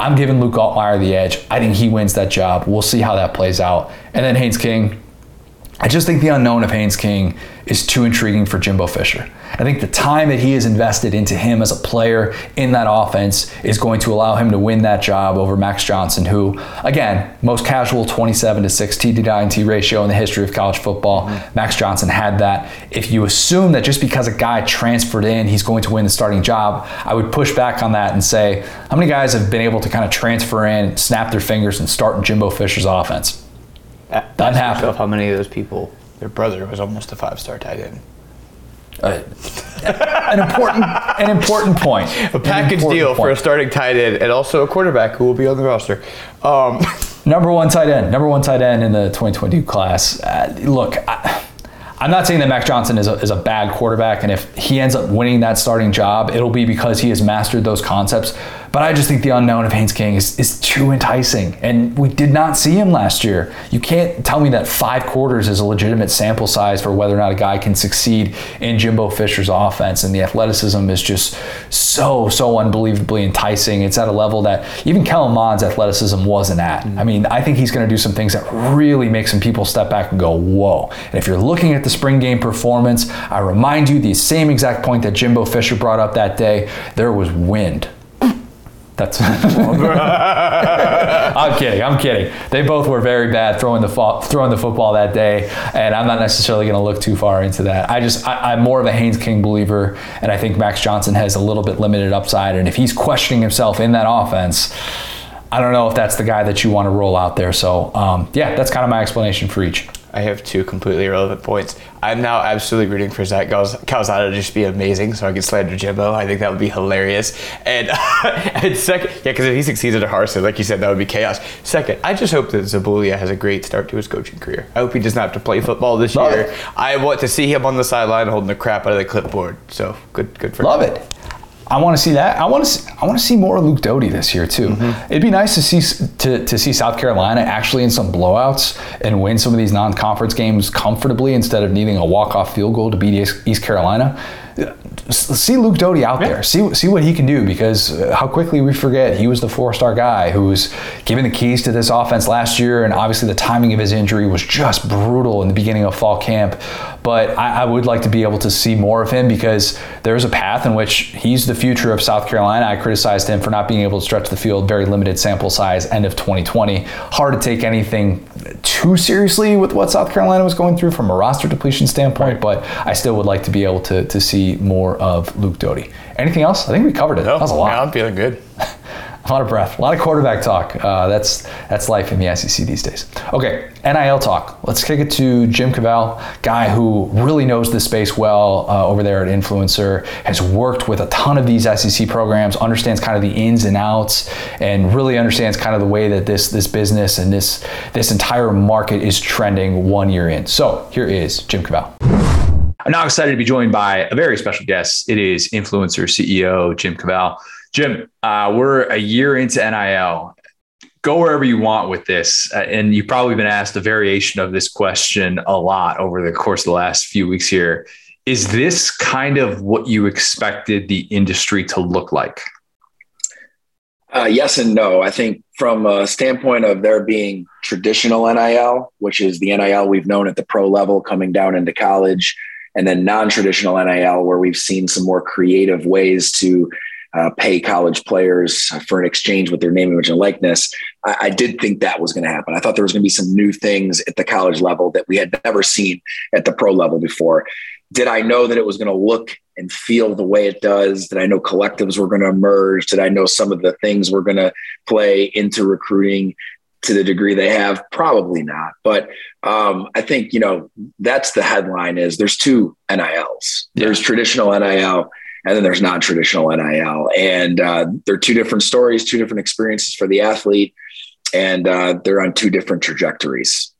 I'm giving Luke Altmyer the edge. I think he wins that job. We'll see how that plays out. And then Haynes King, I just think the unknown of Haynes King is too intriguing for Jimbo Fisher. I think the time that he has invested into him as a player in that offense is going to allow him to win that job over Max Johnson, who, again, most casual 27 to 6 TD to INT ratio in the history of college football. Mm-hmm. Max Johnson had that. If you assume that just because a guy transferred in, he's going to win the starting job, I would push back on that and say, how many guys have been able to kind of transfer in, snap their fingers, and start in Jimbo Fisher's offense? Doesn't happen. How many of those people, their brother was almost a five-star tight end. Uh, an important, an important point. A package deal point. for a starting tight end and also a quarterback who will be on the roster. Um. number one tight end, number one tight end in the 2022 class. Uh, look, I, I'm not saying that Max Johnson is a, is a bad quarterback, and if he ends up winning that starting job, it'll be because he has mastered those concepts. But I just think the unknown of Haynes King is, is too enticing. And we did not see him last year. You can't tell me that five quarters is a legitimate sample size for whether or not a guy can succeed in Jimbo Fisher's offense. And the athleticism is just so, so unbelievably enticing. It's at a level that even Kellen Mond's athleticism wasn't at. Mm-hmm. I mean, I think he's going to do some things that really make some people step back and go, whoa. And if you're looking at the spring game performance, I remind you the same exact point that Jimbo Fisher brought up that day there was wind. That's. I'm kidding. I'm kidding. They both were very bad throwing the fo- throwing the football that day, and I'm not necessarily going to look too far into that. I just I, am more of a Haynes King believer, and I think Max Johnson has a little bit limited upside. And if he's questioning himself in that offense, I don't know if that's the guy that you want to roll out there. So um, yeah, that's kind of my explanation for each. I have two completely irrelevant points. I'm now absolutely rooting for Zach Calzada to just be amazing so I can slander Jimbo. I think that would be hilarious. And, and second, yeah, because if he succeeds at Harsin, like you said, that would be chaos. Second, I just hope that Zabulia has a great start to his coaching career. I hope he does not have to play football this Love year. It. I want to see him on the sideline holding the crap out of the clipboard. So good, good for him. Love him. it. I want to see that. I want to. See, I want to see more Luke Doty this year too. Mm-hmm. It'd be nice to see to, to see South Carolina actually in some blowouts and win some of these non-conference games comfortably instead of needing a walk-off field goal to beat East Carolina see Luke Doty out yeah. there. See see what he can do because uh, how quickly we forget he was the four-star guy who was given the keys to this offense last year, and obviously the timing of his injury was just brutal in the beginning of fall camp. But I, I would like to be able to see more of him because there's a path in which he's the future of South Carolina. I criticized him for not being able to stretch the field, very limited sample size, end of 2020. Hard to take anything too seriously with what South Carolina was going through from a roster depletion standpoint, but I still would like to be able to, to see more of Luke Doty. Anything else? I think we covered it. No, that was a lot. Yeah, I'm feeling good. a lot of breath, a lot of quarterback talk. Uh, that's that's life in the SEC these days. Okay, NIL talk. Let's kick it to Jim Cavale, guy who really knows this space well uh, over there at INFLCR, has worked with a ton of these SEC programs, understands kind of the ins and outs, and really understands kind of the way that this this business and this this entire market is trending one year in. So here is Jim Cavale. I'm now excited to be joined by a very special guest. It is INFLCR CEO Jim Cavale. Jim, uh, we're a year into NIL. Go wherever you want with this. Uh, and you've probably been asked a variation of this question a lot over the course of the last few weeks here. Is this kind of what you expected the industry to look like? Uh, yes and no. I think from a standpoint of there being traditional NIL, which is the NIL we've known at the pro level coming down into college, and then non traditional NIL, where we've seen some more creative ways to uh, pay college players for an exchange with their name, image, and likeness. I, I did think that was going to happen. I thought there was going to be some new things at the college level that we had never seen at the pro level before. Did I know that it was going to look and feel the way it does? Did I know collectives were going to emerge? Did I know some of the things were going to play into recruiting to the degree they have? Probably not. But um, I think you know that's the headline: is there's two NILs. Yeah. There's traditional NIL and then there's non-traditional NIL, and uh, they're two different stories, two different experiences for the athlete, and uh, they're on two different trajectories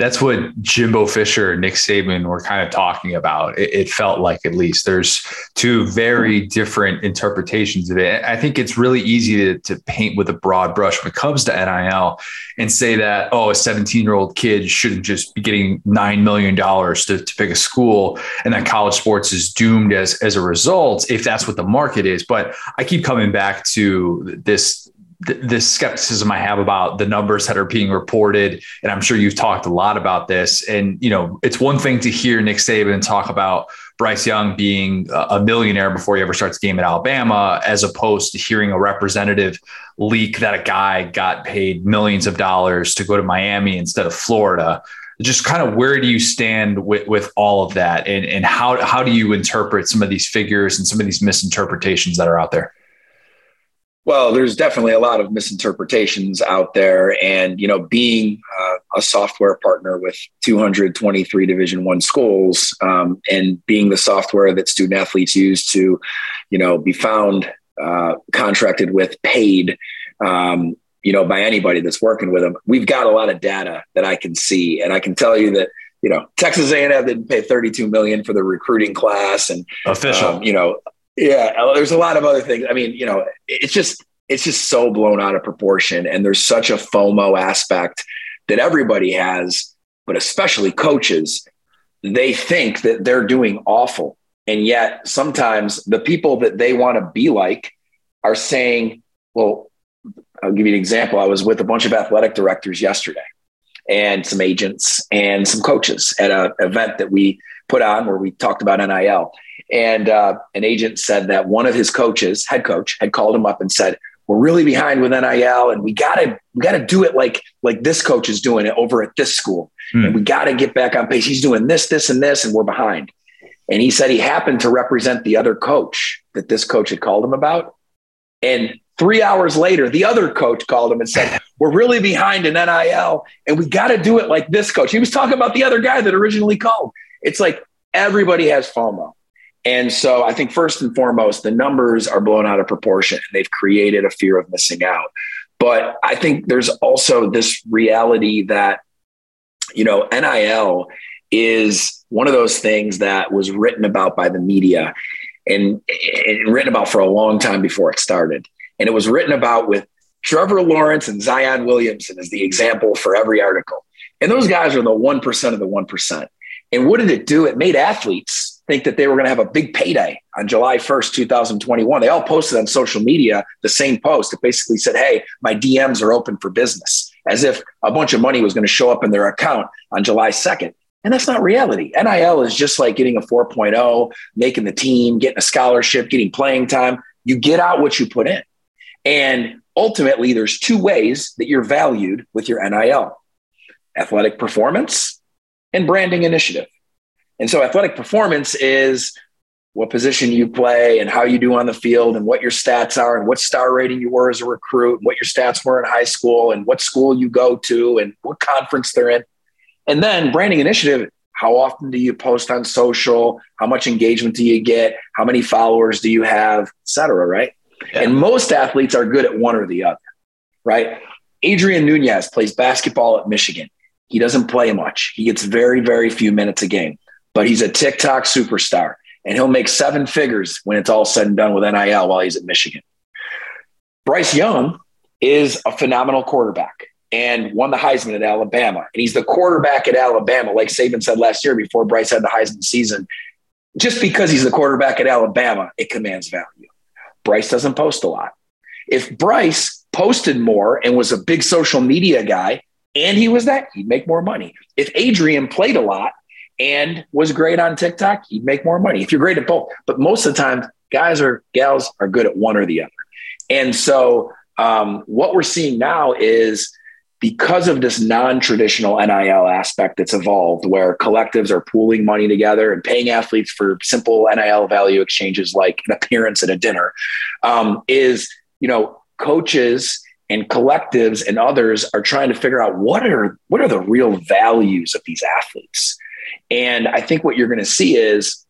that's what Jimbo Fisher and Nick Saban were kind of talking about. It, it, felt like, at least, there's two very different interpretations of it. I think it's really easy to, to paint with a broad brush when it comes to NIL and say that, oh, a 17 year old kid shouldn't just be getting $9 million to, to pick a school and that college sports is doomed as, as a result, if that's what the market is. But I keep coming back to this this skepticism I have about the numbers that are being reported, and I'm sure you've talked a lot about this. And you know, it's one thing to hear Nick Saban talk about Bryce Young being a millionaire before he ever starts a game at Alabama, as opposed to hearing a representative leak that a guy got paid millions of dollars to go to Miami instead of Florida. Just kind of where do you stand with, with all of that, and and how how do you interpret some of these figures and some of these misinterpretations that are out there? Well, there's definitely a lot of misinterpretations out there, and you know, being uh, a software partner with 223 Division One schools, um, and being the software that student athletes use to, you know, be found, uh, contracted with, paid, um, you know, by anybody that's working with them, we've got a lot of data that I can see, and I can tell you that you know Texas A&M didn't pay 32 million for the recruiting class, and official, um, you know, yeah, there's a lot of other things. I mean, you know, it's just it's just so blown out of proportion, and there's such a FOMO aspect that everybody has, but especially coaches. They think that they're doing awful, and yet sometimes the people that they want to be like are saying, "Well, I'll give you an example. I was with a bunch of athletic directors yesterday." and some agents and some coaches at an event that we put on where we talked about NIL. And uh, an agent said that one of his coaches, head coach, had called him up and said, "We're really behind with NIL, and we gotta we gotta do it like like this coach is doing it over at this school, hmm. and we gotta get back on pace. He's doing this, this, and this, and we're behind." And he said he happened to represent the other coach that this coach had called him about, and Three hours later, the other coach called him and said, We're really behind in NIL and we got to do it like this coach. He was talking about the other guy that originally called. It's like everybody has FOMO. And so I think first and foremost, the numbers are blown out of proportion and they've created a fear of missing out. But I think there's also this reality that, you know, NIL is one of those things that was written about by the media and, and written about for a long time before it started. And it was written about with Trevor Lawrence and Zion Williamson as the example for every article. And those guys are the 1% of the 1%. And what did it do? It made athletes think that they were going to have a big payday on July 1st, 2021. They all posted on social media the same post. It basically said, Hey, my DMs are open for business, as if a bunch of money was going to show up in their account on July 2nd. And that's not reality. NIL is just like getting a 4.0, making the team, getting a scholarship, getting playing time. You get out what you put in. And ultimately, there's two ways that you're valued with your NIL athletic performance and branding initiative. And so, athletic performance is what position you play and how you do on the field and what your stats are and what star rating you were as a recruit, and what your stats were in high school and what school you go to and what conference they're in. And then branding initiative, how often do you post on social? How much engagement do you get? How many followers do you have, et cetera, right? Yeah. And most athletes are good at one or the other, right? Adrien Nunez plays basketball at Michigan. He doesn't play much. He gets very, very few minutes a game, but he's a TikTok superstar and he'll make seven figures when it's all said and done with NIL while he's at Michigan. Bryce Young is a phenomenal quarterback and won the Heisman at Alabama. And he's the quarterback at Alabama, like Saban said last year before Bryce had the Heisman season. Just because he's the quarterback at Alabama, it commands value. Bryce doesn't post a lot. If Bryce posted more and was a big social media guy, and he was that, he'd make more money. If Adrien played a lot and was great on TikTok, he'd make more money. If you're great at both, but most of the time, guys or gals are good at one or the other. And so, um, what we're seeing now is because of this non-traditional NIL aspect that's evolved, where collectives are pooling money together and paying athletes for simple NIL value exchanges like an appearance at a dinner, um, is you know coaches and collectives and others are trying to figure out what are what are the real values of these athletes. And I think what you're going to see is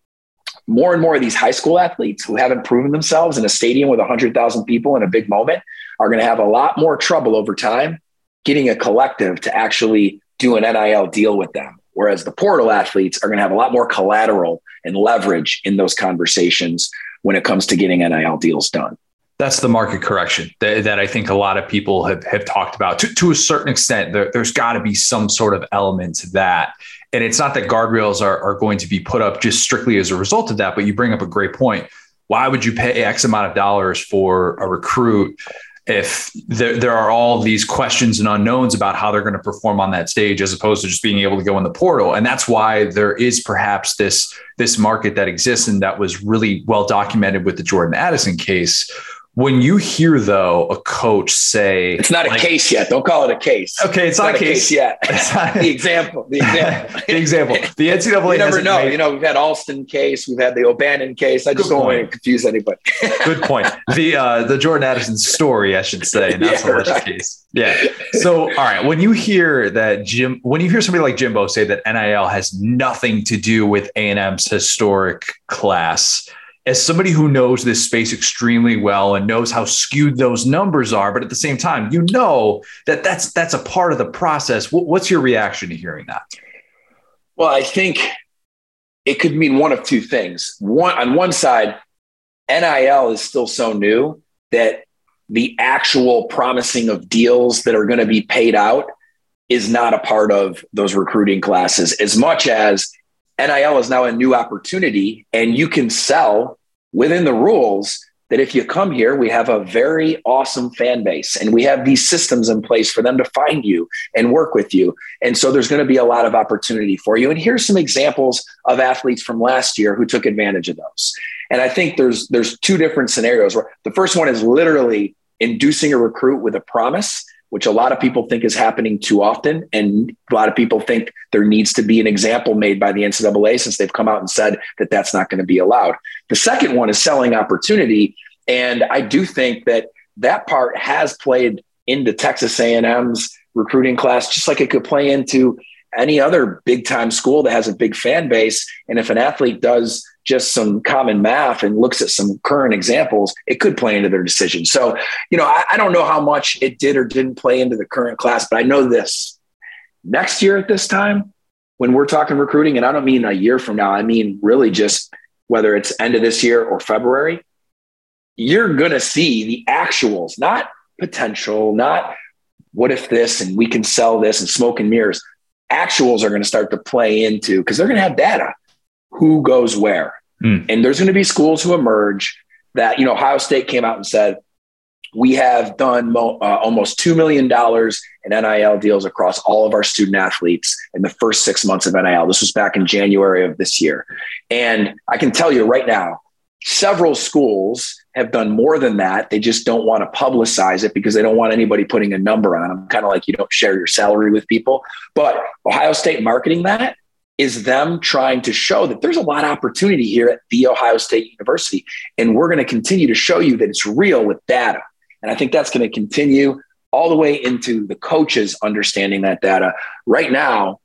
more and more of these high school athletes who haven't proven themselves in a stadium with 100,000 people in a big moment are going to have a lot more trouble over time getting a collective to actually do an NIL deal with them. Whereas the portal athletes are going to have a lot more collateral and leverage in those conversations when it comes to getting NIL deals done. That's the market correction that, that I think a lot of people have, have talked about. To, to a certain extent, there, has got to be some sort of element to that. And it's not that guardrails are, are going to be put up just strictly as a result of that, but you bring up a great point. Why would you pay X amount of dollars for a recruit if there, there are all these questions and unknowns about how they're going to perform on that stage as opposed to just being able to go in the portal and that's why there is perhaps this this market that exists and that was really well documented with the jordan addison case when you hear though a coach say it's not a like, case yet, don't call it a case. Okay, it's, it's not, not, a case, case yet. the example, the example, the example. The NCAA. You never know. Made... You know, we've had Alston case, we've had the O'Bannon case. I just don't point. want to confuse anybody. Good point. The uh, the Jordan Addison story, I should say, not yeah, so much right. case. Yeah. So, all right, when you hear that Jim, when you hear somebody like Jimbo say that NIL has nothing to do with A and M's historic class as somebody who knows this space extremely well and knows how skewed those numbers are, but at the same time, you know that that's that's a part of the process. What's your reaction to hearing that? Well, I think it could mean one of two things. One on one side, NIL is still so new that the actual promising of deals that are going to be paid out is not a part of those recruiting classes as much as NIL is now a new opportunity, and you can sell within the rules that if you come here, we have a very awesome fan base and we have these systems in place for them to find you and work with you. And so there's going to be a lot of opportunity for you. And here's some examples of athletes from last year who took advantage of those. And I think there's there's two different scenarios where the first one is literally inducing a recruit with a promise which a lot of people think is happening too often. And a lot of people think there needs to be an example made by the NCAA since they've come out and said that that's not going to be allowed. The second one is selling opportunity. And I do think that that part has played into Texas A&M's recruiting class, just like it could play into any other big time school that has a big fan base. And if an athlete does just some common math and looks at some current examples, it could play into their decision. So, you know, I, I, don't know how much it did or didn't play into the current class, but I know this next year at this time, when we're talking recruiting, and I don't mean a year from now, I mean really just whether it's end of this year or February, you're going to see the actuals, not potential, not what if this and we can sell this and smoke and mirrors. Actuals are going to start to play into because they're going to have data who goes where. Mm. And there's going to be schools who emerge that, you know, Ohio State came out and said, we have done mo- uh, almost $2 million in NIL deals across all of our student athletes in the first six months of NIL. This was back in January of this year. And I can tell you right now, several schools have done more than that. They just don't want to publicize it because they don't want anybody putting a number on them, kind of like you don't share your salary with people. But Ohio State marketing that is them trying to show that there's a lot of opportunity here at the Ohio State University. And we're going to continue to show you that it's real with data. And I think that's going to continue all the way into the coaches understanding that data. Right now,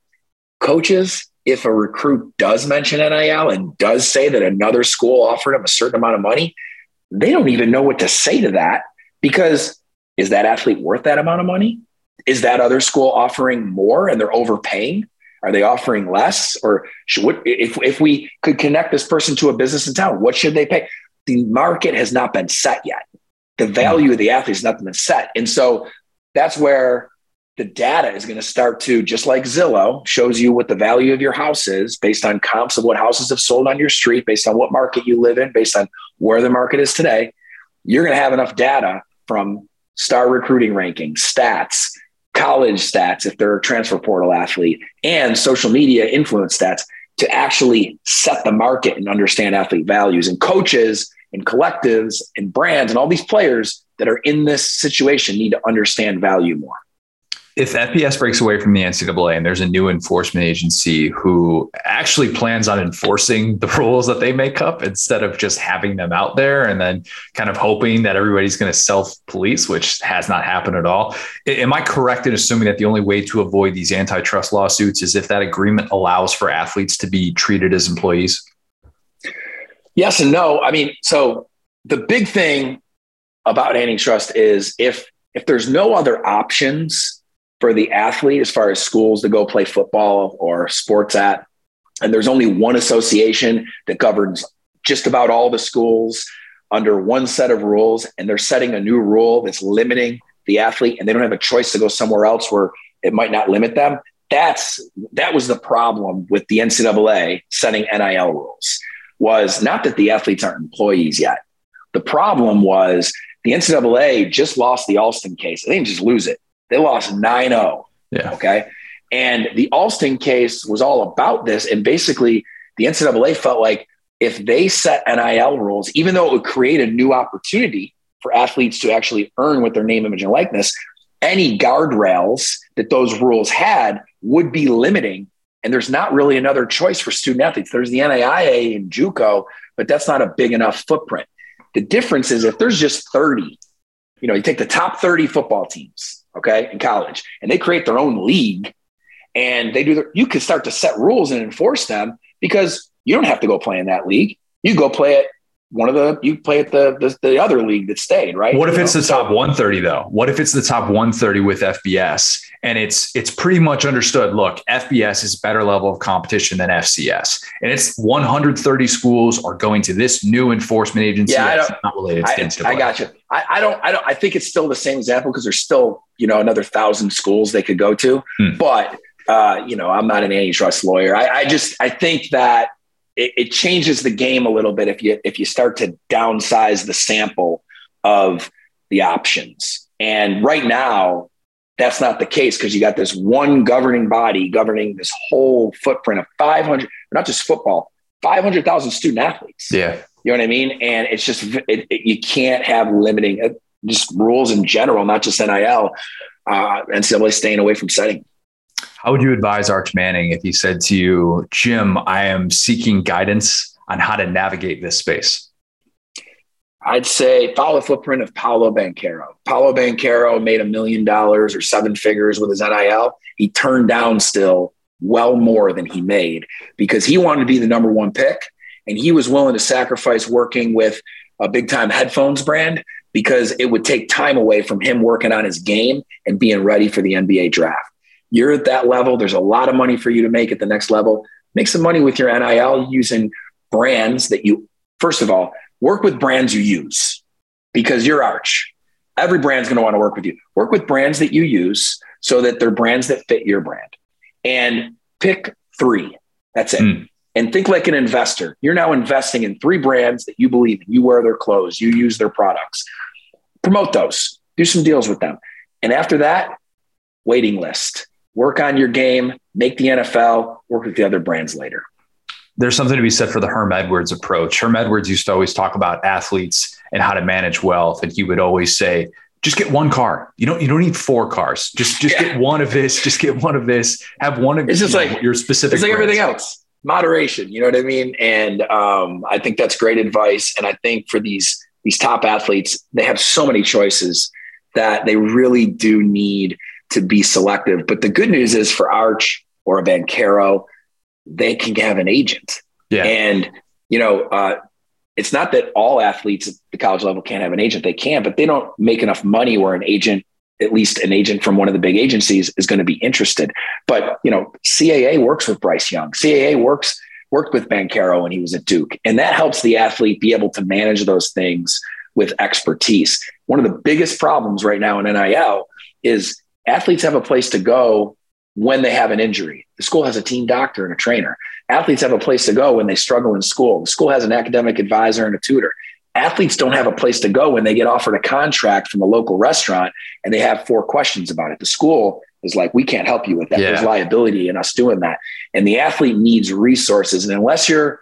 coaches, if a recruit does mention NIL and does say that another school offered them a certain amount of money, they don't even know what to say to that because is that athlete worth that amount of money? Is that other school offering more and they're overpaying? Are they offering less? Or should, what, if, if we could connect this person to a business in town, what should they pay? The market has not been set yet. The mm-hmm. value of the athlete has not been set. And so that's where the data is going to start to, just like Zillow shows you what the value of your house is based on comps of what houses have sold on your street, based on what market you live in, based on where the market is today. You're going to have enough data from star recruiting rankings, stats, college stats if they're a transfer portal athlete, and social media influence stats to actually set the market and understand athlete values. And coaches and collectives and brands and all these players that are in this situation need to understand value more if FBS breaks away from the NCAA and there's a new enforcement agency who actually plans on enforcing the rules that they make up instead of just having them out there and then kind of hoping that everybody's going to self police, which has not happened at all. Am I correct in assuming that the only way to avoid these antitrust lawsuits is if that agreement allows for athletes to be treated as employees? Yes and no. I mean, so the big thing about antitrust is if if there's no other options for the athlete as far as schools to go play football or sports at. And there's only one association that governs just about all the schools under one set of rules. And they're setting a new rule that's limiting the athlete, and they don't have a choice to go somewhere else where it might not limit them. That's that was the problem with the NCAA setting NIL rules. Was not that the athletes aren't employees yet. The problem was the NCAA just lost the Alston case. They didn't just lose it. They lost 9 0. Yeah. Okay. And the Alston case was all about this. And basically, the NCAA felt like if they set NIL rules, even though it would create a new opportunity for athletes to actually earn with their name, image, and likeness, any guardrails that those rules had would be limiting. And there's not really another choice for student athletes. There's the NAIA and JUCO, but that's not a big enough footprint. The difference is if there's just 30, you know, you take the top 30 football teams, okay, in college, and they create their own league and they do their, you can start to set rules and enforce them because you don't have to go play in that league. You go play at one of the you play at the the, the other league that stayed, right? What if it's the top 130 though? What if it's the top 130 with FBS and it's it's pretty much understood, look, FBS is a better level of competition than FCS. And it's 130 schools are going to this new enforcement agency Yeah, I don't- not related to I. I got you. I, I don't. I don't. I think it's still the same example because there's still you know another thousand schools they could go to. Hmm. But uh, you know, I'm not an antitrust lawyer. I, I just I think that it, it changes the game a little bit if you if you start to downsize the sample of the options. And right now, that's not the case because you got this one governing body governing this whole footprint of 500, not just football, 500,000 student athletes. Yeah. You know what I mean? And it's just it, it, you can't have limiting uh, just rules in general, not just NIL. Uh, NCAA staying away from setting. How would you advise Arch Manning if he said to you, Jim, I am seeking guidance on how to navigate this space? I'd say follow the footprint of Paolo Banchero. Paolo Banchero made a million dollars or seven figures with his NIL. He turned down still well more than he made because he wanted to be the number one pick and he was willing to sacrifice working with a big time headphones brand because it would take time away from him working on his game and being ready for the NBA draft. You're at that level. There's a lot of money for you to make at the next level. Make some money with your NIL using brands that you, first of all, work with brands you use because you're Arch. Every brand's going to want to work with you. Work with brands that you use so that they're brands that fit your brand. And pick three. That's it. Mm. And think like an investor. You're now investing in three brands that you believe in. You wear their clothes, you use their products. Promote those, do some deals with them. And after that, waiting list. Work on your game, make the NFL, work with the other brands later. there's something to be said for the Herm Edwards approach. Herm Edwards used to always talk about athletes and how to manage wealth, and he would always say, "Just get one car. You don't you don't need four cars. Just just Yeah. get one of this. Just get one of this. Have one of It's just you know, like- your specific. It's like brands." everything else, moderation. You know what I mean? And um, I think that's great advice. And I think for these these top athletes, they have so many choices that they really do need to be selective. But the good news is for Arch or a Banchero, they can have an agent. Yeah. And you know, uh, it's not that all athletes at the college level can't have an agent. They can, but they don't make enough money where an agent, at least an agent from one of the big agencies, is going to be interested. But you know, CAA works with Bryce Young. CAA works worked with Banchero when he was at Duke, and that helps the athlete be able to manage those things with expertise. One of the biggest problems right now in NIL is athletes have a place to go when they have an injury. The school has a team doctor and a trainer. Athletes have a place to go when they struggle in school. The school has an academic advisor and a tutor. athletes don't have a place to go when they get offered a contract from a local restaurant and they have four questions about it. The school is like, we can't help you with that. Yeah. There's liability in us doing that. And the athlete needs resources. And unless you're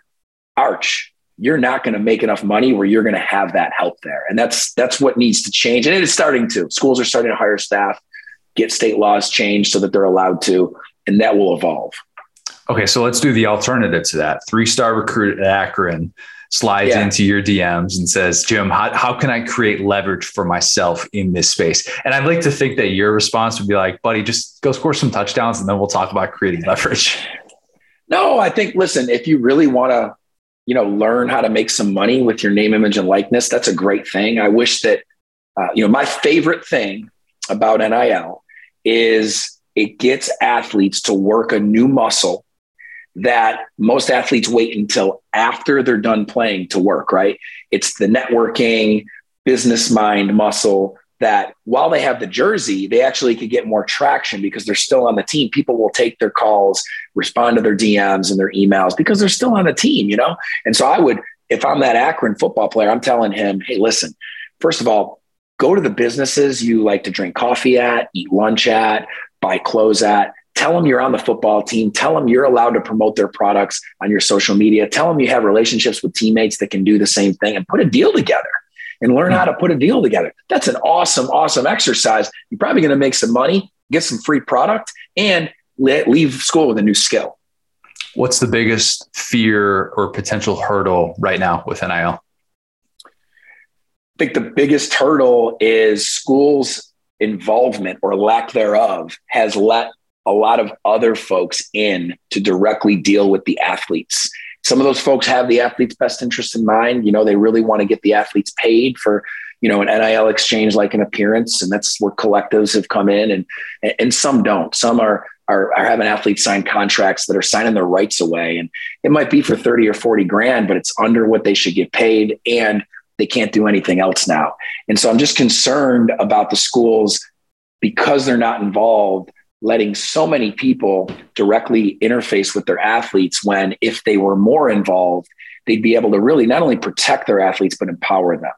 arch, you're not going to make enough money where you're going to have that help there. And that's that's what needs to change. And it is starting to. Schools are starting to hire staff, get state laws changed so that they're allowed to, and that will evolve. Okay, so let's do the alternative to that. Three star recruit at Akron slides yeah. into your DMs and says, Jim, how, how can I create leverage for myself in this space? And I'd like to think that your response would be like, buddy, just go score some touchdowns and then we'll talk about creating leverage. No, I think, listen, if you really want to, you know, learn how to make some money with your name, image, and likeness, that's a great thing. I wish that, uh, you know, my favorite thing about NIL is it gets athletes to work a new muscle that most athletes wait until after they're done playing to work, right? It's the networking, business mind muscle that while they have the jersey, they actually could get more traction because they're still on the team. People will take their calls, respond to their DMs and their emails because they're still on the team, you know? And so I would, if I'm that Akron football player, I'm telling him, hey, listen, first of all, go to the businesses you like to drink coffee at, eat lunch at, buy clothes at, Tell them you're on the football team. Tell them you're allowed to promote their products on your social media. Tell them you have relationships with teammates that can do the same thing and put a deal together and learn how to put a deal together. That's an awesome, awesome exercise. You're probably going to make some money, get some free product, and leave school with a new skill. What's the biggest fear or potential hurdle right now with NIL? I think the biggest hurdle is schools' involvement or lack thereof has let a lot of other folks in to directly deal with the athletes. Some of those folks have the athlete's best interest in mind. You know, they really want to get the athletes paid for, you know, an NIL exchange like an appearance. And that's where collectives have come in and and some don't. Some are are, are having athletes sign contracts that are signing their rights away. And it might be for 30 or 40 grand, but it's under what they should get paid. And they can't do anything else now. And so I'm just concerned about the schools because they're not involved letting so many people directly interface with their athletes when if they were more involved they'd be able to really not only protect their athletes but empower them.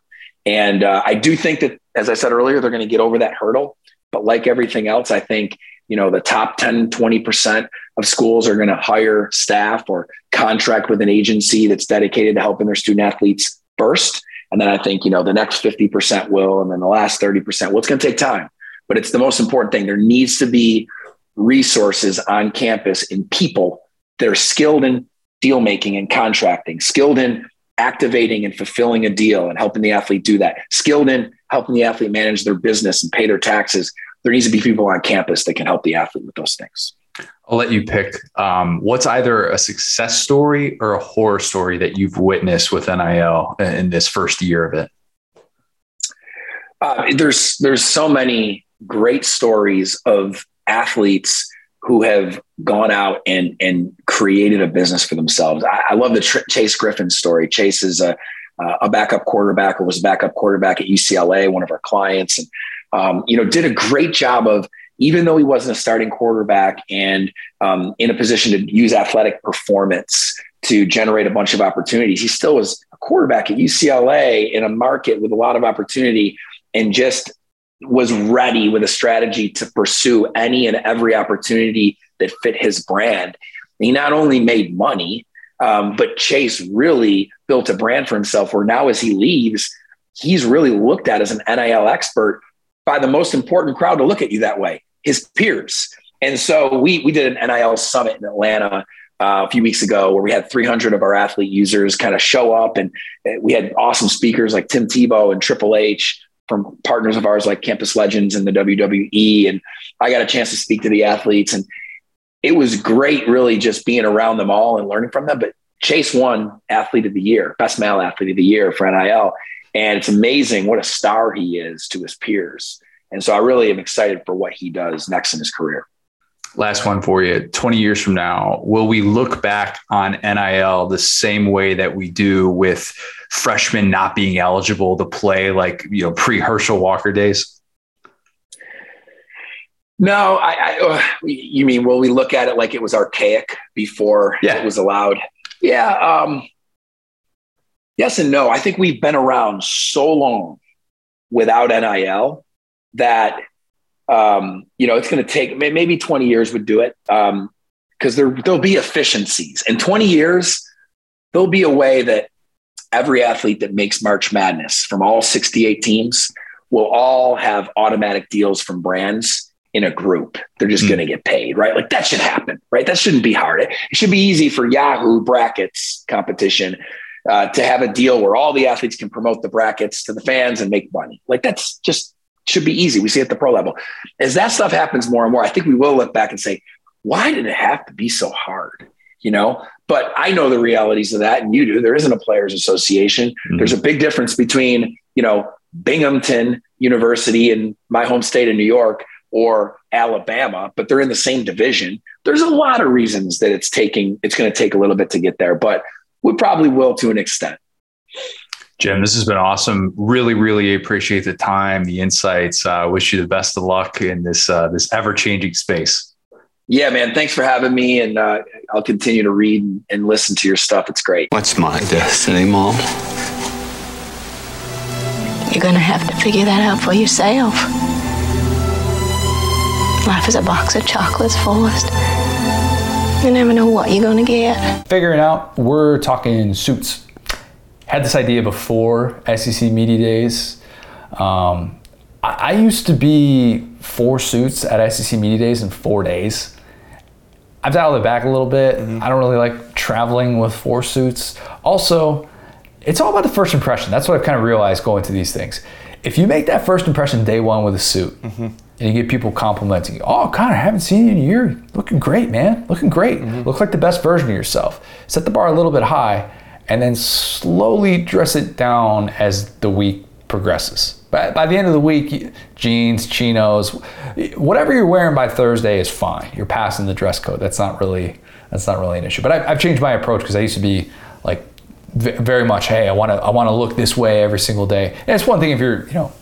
And uh, i do think that as i said earlier they're going to get over that hurdle. But like everything else i think you know the top 10 20% of schools are going to hire staff or contract with an agency that's dedicated to helping their student athletes first and then i think you know the next 50% will and then the last 30% well it's going to take time but it's the most important thing. There needs to be resources on campus and people that are skilled in deal making and contracting, skilled in activating and fulfilling a deal and helping the athlete do that, skilled in helping the athlete manage their business and pay their taxes. There needs to be people on campus that can help the athlete with those things. I'll let you pick. Um, what's either a success story or a horror story that you've witnessed with NIL in this first year of it? Uh, there's there's so many great stories of athletes who have gone out and and created a business for themselves. I, I love the Tr- Chase Griffin story. Chase is a a backup quarterback or was a backup quarterback at UCLA, one of our clients, and um, you know did a great job of even though he wasn't a starting quarterback and um, in a position to use athletic performance to generate a bunch of opportunities, he still was a quarterback at UCLA in a market with a lot of opportunity and just was ready with a strategy to pursue any and every opportunity that fit his brand. He not only made money, um, but Chase really built a brand for himself where now as he leaves, he's really looked at as an NIL expert by the most important crowd to look at you that way, his peers. And so we, we did an NIL summit in Atlanta uh, a few weeks ago where we had 300 of our athlete users kind of show up and we had awesome speakers like Tim Tebow and Triple H from partners of ours like Campus Legends and the WWE. And I got a chance to speak to the athletes. And it was great, really, just being around them all and learning from them. But Chase won Athlete of the Year, Best Male Athlete of the Year for NIL. And it's amazing what a star he is to his peers. And so I really am excited for what he does next in his career. Last one for you. 20 years from now, will we look back on NIL the same way that we do with freshmen not being eligible to play like, you know, pre Herschel Walker days? No, I, I, uh, you mean, will we look at it like it was archaic before yeah. it was allowed? Yeah. Um, yes and no. I think we've been around so long without NIL that um, you know it's going to take maybe 20 years would do it because um, there there'll be efficiencies in 20 years. There'll be a way that every athlete that makes March Madness from all 68 teams will all have automatic deals from brands in a group. They're just mm. going to get paid, right? Like that should happen, right? That shouldn't be hard. It should be easy for Yahoo brackets competition uh, to have a deal where all the athletes can promote the brackets to the fans and make money. Like that's just should be easy. We see it at the pro level. As that stuff happens more and more, I think we will look back and say, why did it have to be so hard? You know, but I know the realities of that, and you do. There isn't a players' association. Mm-hmm. There's a big difference between you know Binghamton University in my home state of New York or Alabama, but they're in the same division. There's a lot of reasons that it's taking. It's going to take a little bit to get there, but we probably will to an extent. Jim, this has been awesome. Really, really appreciate the time, the insights. Uh, wish you the best of luck in this uh, this ever changing space. Yeah, man. Thanks for having me, and uh, I'll continue to read and listen to your stuff. It's great. What's my destiny, Mom? You're gonna have to figure that out for yourself. Life is a box of chocolates, Forrest. You never know what you're gonna get. Figuring out, we're talking suits. Had this idea before SEC Media Days. Um, I, I used to be four suits at SEC Media Days in four days. I've dialed it back a little bit. Mm-hmm. I don't really like traveling with four suits. Also, it's all about the first impression. That's what I've kind of realized going to these things. If you make that first impression day one with a suit, mm-hmm. and you get people complimenting you, oh, God, I haven't seen you in a year. Looking great, man. Looking great. Mm-hmm. Look like the best version of yourself. Set the bar a little bit high, and then slowly dress it down as the week progresses. By, by the end of the week, jeans, chinos, whatever you're wearing by Thursday is fine. You're passing the dress code. That's not really that's not really an issue. But I, I've changed my approach because I used to be like very much, hey, I want to I want to look this way every single day. And it's one thing if you're you know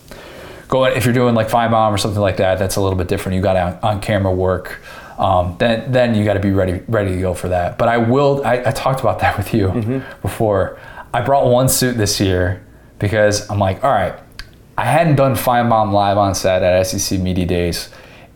going if you're doing like Finebaum or something like that. That's a little bit different. You got on, on camera work. Um, then then you got to be ready ready to go for that. But I will. I, I talked about that with you mm-hmm. before. I brought one suit this year because I'm like, all right, I hadn't done Finebaum live on set at SEC Media Days,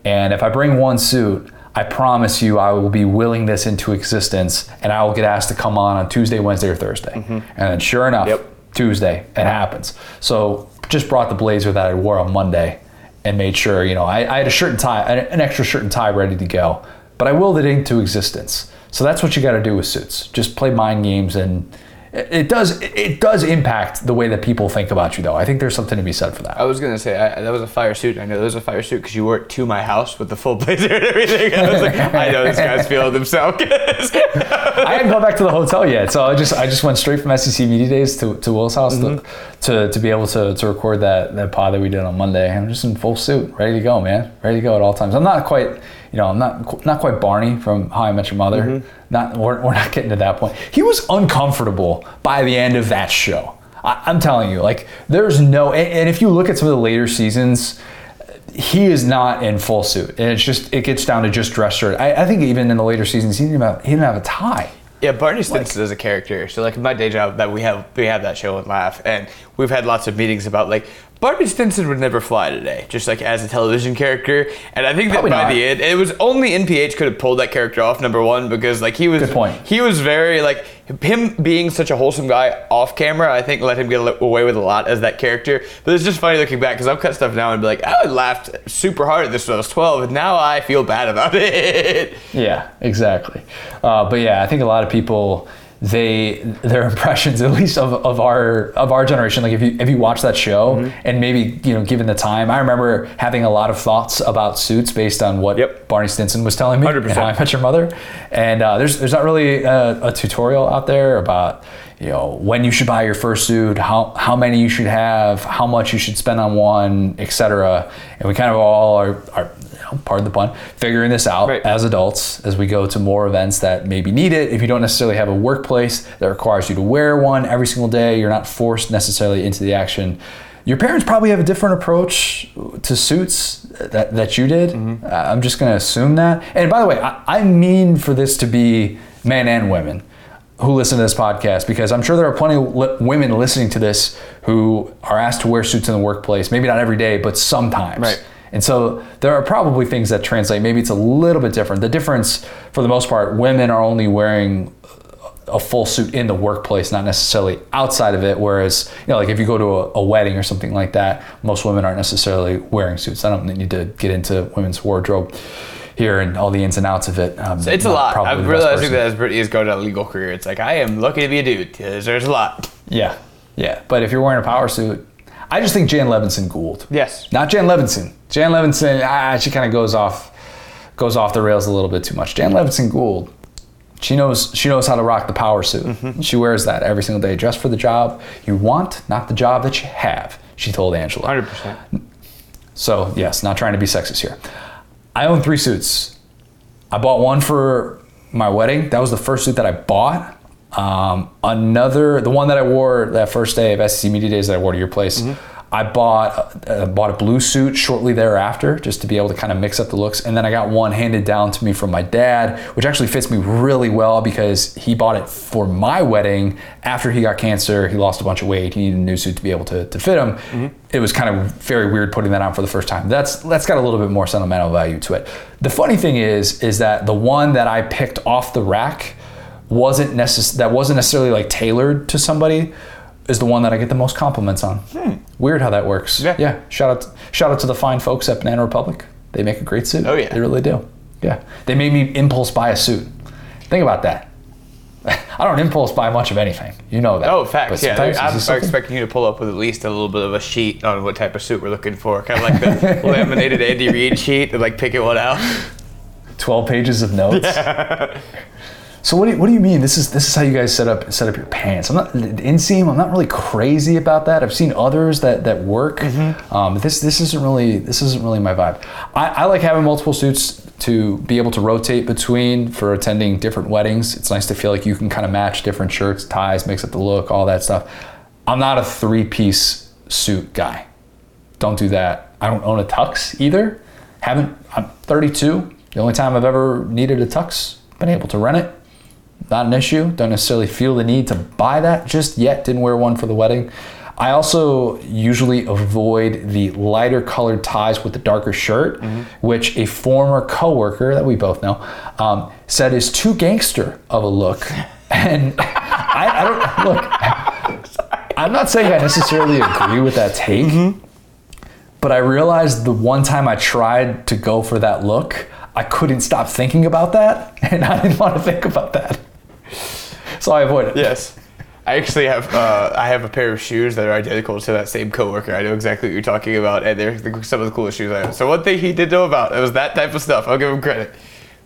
and if I bring one suit, I promise you I will be willing this into existence, and I will get asked to come on on Tuesday, Wednesday, or Thursday. Mm-hmm. And then sure enough, yep. Tuesday it happens. So just brought the blazer that I wore on Monday, and made sure you know I, I had a shirt and tie, an extra shirt and tie ready to go, but I willed it into existence. So that's what you got to do with suits. Just play mind games and it does it does impact the way that people think about you though. I think there's something to be said for that. I was going to say I, that was a fire suit. I know there was a fire suit because you wore it to my house with the full blazer and everything. I was like i know this guy's feeling himself. I hadn't gone back to the hotel yet so i just i just went straight from sec media days to, to will's house mm-hmm. to, to, to be able to, to record that that pod that we did on monday. I'm just in full suit ready to go man. Ready to go at all times. I'm not quite you know, I'm not not quite Barney from How I Met Your Mother. Mm-hmm. Not we're, we're not getting to that point. He was uncomfortable by the end of that show. I, am telling you, like there's no. And, and, if you look at some of the later seasons, he is not in full suit, and it's just it gets down to just dress shirt. I, I think even in the later seasons, he didn't have he didn't have a tie. Yeah, Barney Stinson like, is a character. So like in my day job that we have we have that show and laugh and we've had lots of meetings about like Barney Stinson would never fly today, just like as a television character. And I think that Probably by not. the end, it was only NPH could have pulled that character off. Number one, because like he was, Good point. he was very like him being such a wholesome guy off camera. I think let him get away with a lot as that character. But it's just funny looking back because I've cut stuff now and be like, I laughed super hard at this when I was 12, and now I feel bad about it. Yeah, exactly. Uh, but yeah, I think a lot of people they their impressions at least of, of our of our generation like if you if you watch that show mm-hmm. and maybe you know given the time i remember having a lot of thoughts about suits based on what yep. barney stinson was telling me 100%. i met your mother and uh, there's there's not really a, a, tutorial out there about you know when you should buy your first suit how how many you should have how much you should spend on one etc and we kind of all are, are pardon the pun, figuring this out right. as adults as we go to more events that maybe need it. If you don't necessarily have a workplace that requires you to wear one every single day, you're not forced necessarily into the action. Your parents probably have a different approach to suits that, that you did. Mm-hmm. Uh, I'm just going to assume that. And by the way, I, I mean for this to be men and women who listen to this podcast because I'm sure there are plenty of li- women listening to this who are asked to wear suits in the workplace. Maybe not every day, but sometimes. Right. And so there are probably things that translate. Maybe it's a little bit different. The difference, for the most part, women are only wearing a full suit in the workplace, not necessarily outside of it. Whereas, you know, like if you go to a, a wedding or something like that, most women aren't necessarily wearing suits. I don't need to get into women's wardrobe here and all the ins and outs of it. Um, It's a lot. probably I'm the best realizing that as Brittany is going down a legal career, it's like I am lucky to be a dude. 'cause There's a lot. Yeah, yeah. But if you're wearing a power suit, I just think Jan Levinson Gould. Yes. Not Jan Levinson. Jan Levinson, ah, she kind of goes off, goes off the rails a little bit too much. Jan Levinson Gould, she knows she knows how to rock the power suit. Mm-hmm. She wears that every single day, dressed for the job you want, not the job that you have. She told Angela. 100%. So yes, not trying to be sexist here. I own three suits. I bought one for my wedding. That was the first suit that I bought. Um, another, the one that I wore that first day of SEC Media Days that I wore to your place. I bought uh, bought a blue suit shortly thereafter, just to be able to kind of mix up the looks. And then I got one handed down to me from my dad, which actually fits me really well because he bought it for my wedding after he got cancer. He lost a bunch of weight. He needed a new suit to be able to, to fit him. It was kind of very weird putting that on for the first time. That's that's got a little bit more sentimental value to it. The funny thing is, is that the one that I picked off the rack wasn't necess- that wasn't necessarily like tailored to somebody is the one that I get the most compliments on. Weird how that works. Hmm. Yeah. Shout out shout out to the fine folks at Banana Republic. They make a great suit. Oh, yeah. They really do. Yeah. They made me impulse buy a suit. Think about that. I don't impulse buy much of anything. You know that. Oh, facts. Yeah, I'm expecting you to pull up with at least a little bit of a sheet on what type of suit we're looking for, kind of like the laminated Andy Reid sheet, and like picking one out. 12 pages of notes. So what do, you, what do you mean? This is this is how you guys set up set up your pants. I'm not inseam. I'm not really crazy about that. I've seen others that that work. Um, this this isn't really this isn't really my vibe. I, I like having multiple suits to be able to rotate between for attending different weddings. It's nice to feel like you can kind of match different shirts, ties, mix up the look, all that stuff. I'm not a three piece suit guy. Don't do that. I don't own a tux either. Haven't. I'm 32. The only time I've ever needed a tux, been able to rent it. Not an issue. Don't necessarily feel the need to buy that just yet. Didn't wear one for the wedding. I also usually avoid the lighter colored ties with the darker shirt, which a former coworker that we both know um, said is too gangster of a look. And I, I don't look. I'm not saying I necessarily agree with that take, but I realized the one time I tried to go for that look, I couldn't stop thinking about that, and I didn't want to think about that. So I avoid it. Yes. I actually have uh, I have a pair of shoes that are identical to that same coworker. I know exactly what you're talking about, and they're the- some of the coolest shoes I have. So one thing he did know about it was that type of stuff. I'll give him credit.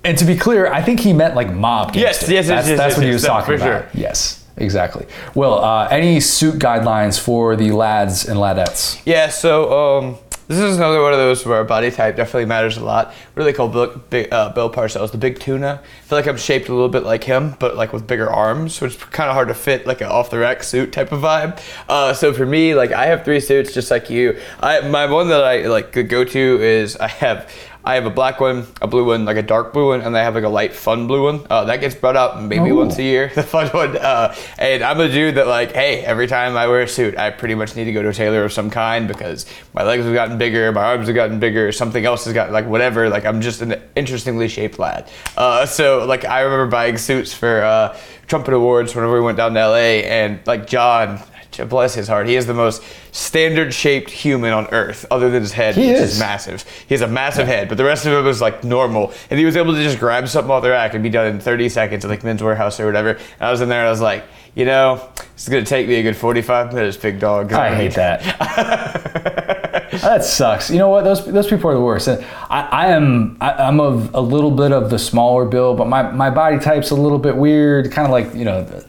And to be clear, I think he meant like mob Yes, yes, yes, that's, yes, that's yes, what he yes, was no, talking for about. sure. Yes, exactly. Well, uh, any suit guidelines for the lads and ladettes? Yeah, so um, this is another one of those where body type definitely matters a lot. Really cool Bill, big, uh, Bill Parcells, the big tuna. I feel like I'm shaped a little bit like him, but like with bigger arms, which is kind of hard to fit like an off the rack suit type of vibe. Uh, so for me, like I have three suits just like you. I my one that I like the go to is I have. I have a black one, a blue one, like a dark blue one, and I have like a light fun blue one. Uh, that gets brought up maybe Ooh. once a year, the fun one. Uh, and I'm a dude that like, hey, every time I wear a suit, I pretty much need to go to a tailor of some kind because my legs have gotten bigger, my arms have gotten bigger, something else has gotten like whatever. Like I'm just an interestingly shaped lad. Uh, so like I remember buying suits for uh, trumpet awards whenever we went down to LA, and like John. Bless his heart. He is the most standard shaped human on earth, other than his head, He which is. is massive. He has a massive head, but the rest of him was like normal. And he was able to just grab something off the rack and be done in 30 seconds at like Men's Wearhouse or whatever. And I was in there and I was like, you know, it's gonna take me a good 45 minutes, big dog. I hate that. that sucks. You know what? Those those people are the worst. And I, I am I, I'm of a little bit of the smaller build, but my, my body type's a little bit weird. Kind of like you know, the,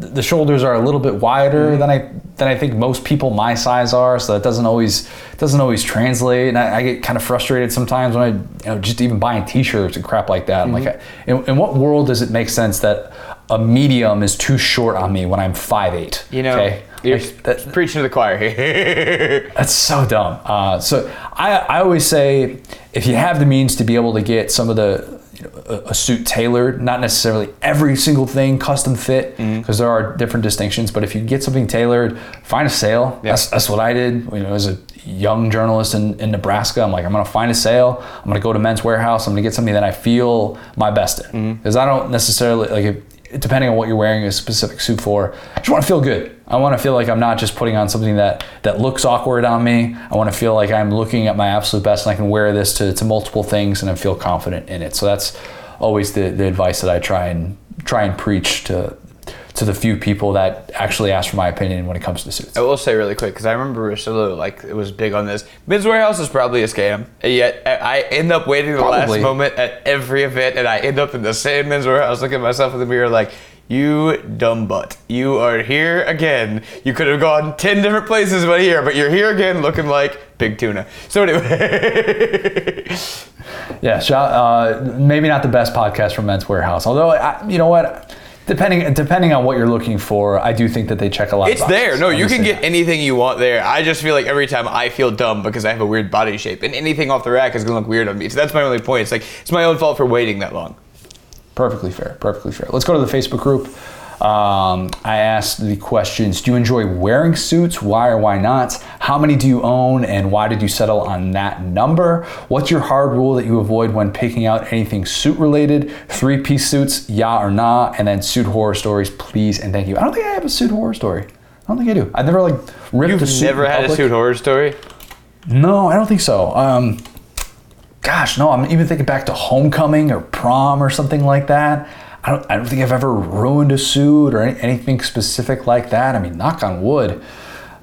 the shoulders are a little bit wider than I than I think most people my size are. So that doesn't always doesn't always translate. And I, I get kind of frustrated sometimes when I you know just even buying T-shirts and crap like that. I'm like, in, in what world does it make sense that a medium is too short on me when I'm 5'8"? You know, okay? you're Like, that- preaching to the choir here. that's so dumb. Uh, so I, I always say if you have the means to be able to get some of the you know, a, a suit tailored, not necessarily every single thing custom fit, mm-hmm. because there are different distinctions. But if you get something tailored, find a sale. That's, that's what I did. You know, as a young journalist in, in Nebraska, I'm like, I'm gonna find a sale. I'm gonna go to Men's Wearhouse. I'm gonna get something that I feel my best in, mm-hmm. because I don't necessarily like. If, depending on what you're wearing a specific suit for, I just want to feel good. I want to feel like I'm not just putting on something that that looks awkward on me. I want to feel like I'm looking at my absolute best and I can wear this to, to multiple things and I feel confident in it. So that's always the, the advice that I try and try and preach to to the few people that actually ask for my opinion when it comes to suits. I will say really quick because I remember Russillo like it was big on this. Men's Wearhouse is probably a scam. And Yet I end up waiting the Probably. last moment at every event, and I end up in the same Men's Wearhouse looking at myself in the mirror like. You dumb butt. You are here again. You could have gone 10 different places but here, but you're here again looking like big tuna. So, anyway. Yeah, uh, maybe not the best podcast from Men's Wearhouse. Although, I, you know what, depending depending on what you're looking for, I do think that they check a lot. It's boxes. there. No, you can get anything you want there. I just feel like every time I feel dumb because I have a weird body shape, and anything off the rack is gonna look weird on me. So that's my only point. It's like it's my own fault for waiting that long. Perfectly fair. Perfectly fair. Let's go to the Facebook group. Um, I asked the questions Do you enjoy wearing suits? Why or why not? How many do you own? And why did you settle on that number? What's your hard rule that you avoid when picking out anything suit related? Three piece suits, yeah or nah? And then suit horror stories, please and thank you. I don't think I have a suit horror story. I don't think I do. I've never like ripped a You've suit. never had a suit horror story? No, I don't think so. Um, gosh, no. I'm even thinking back to homecoming or prom or something like that. I don't. I don't think I've ever ruined a suit or any, anything specific like that. I mean, knock on wood.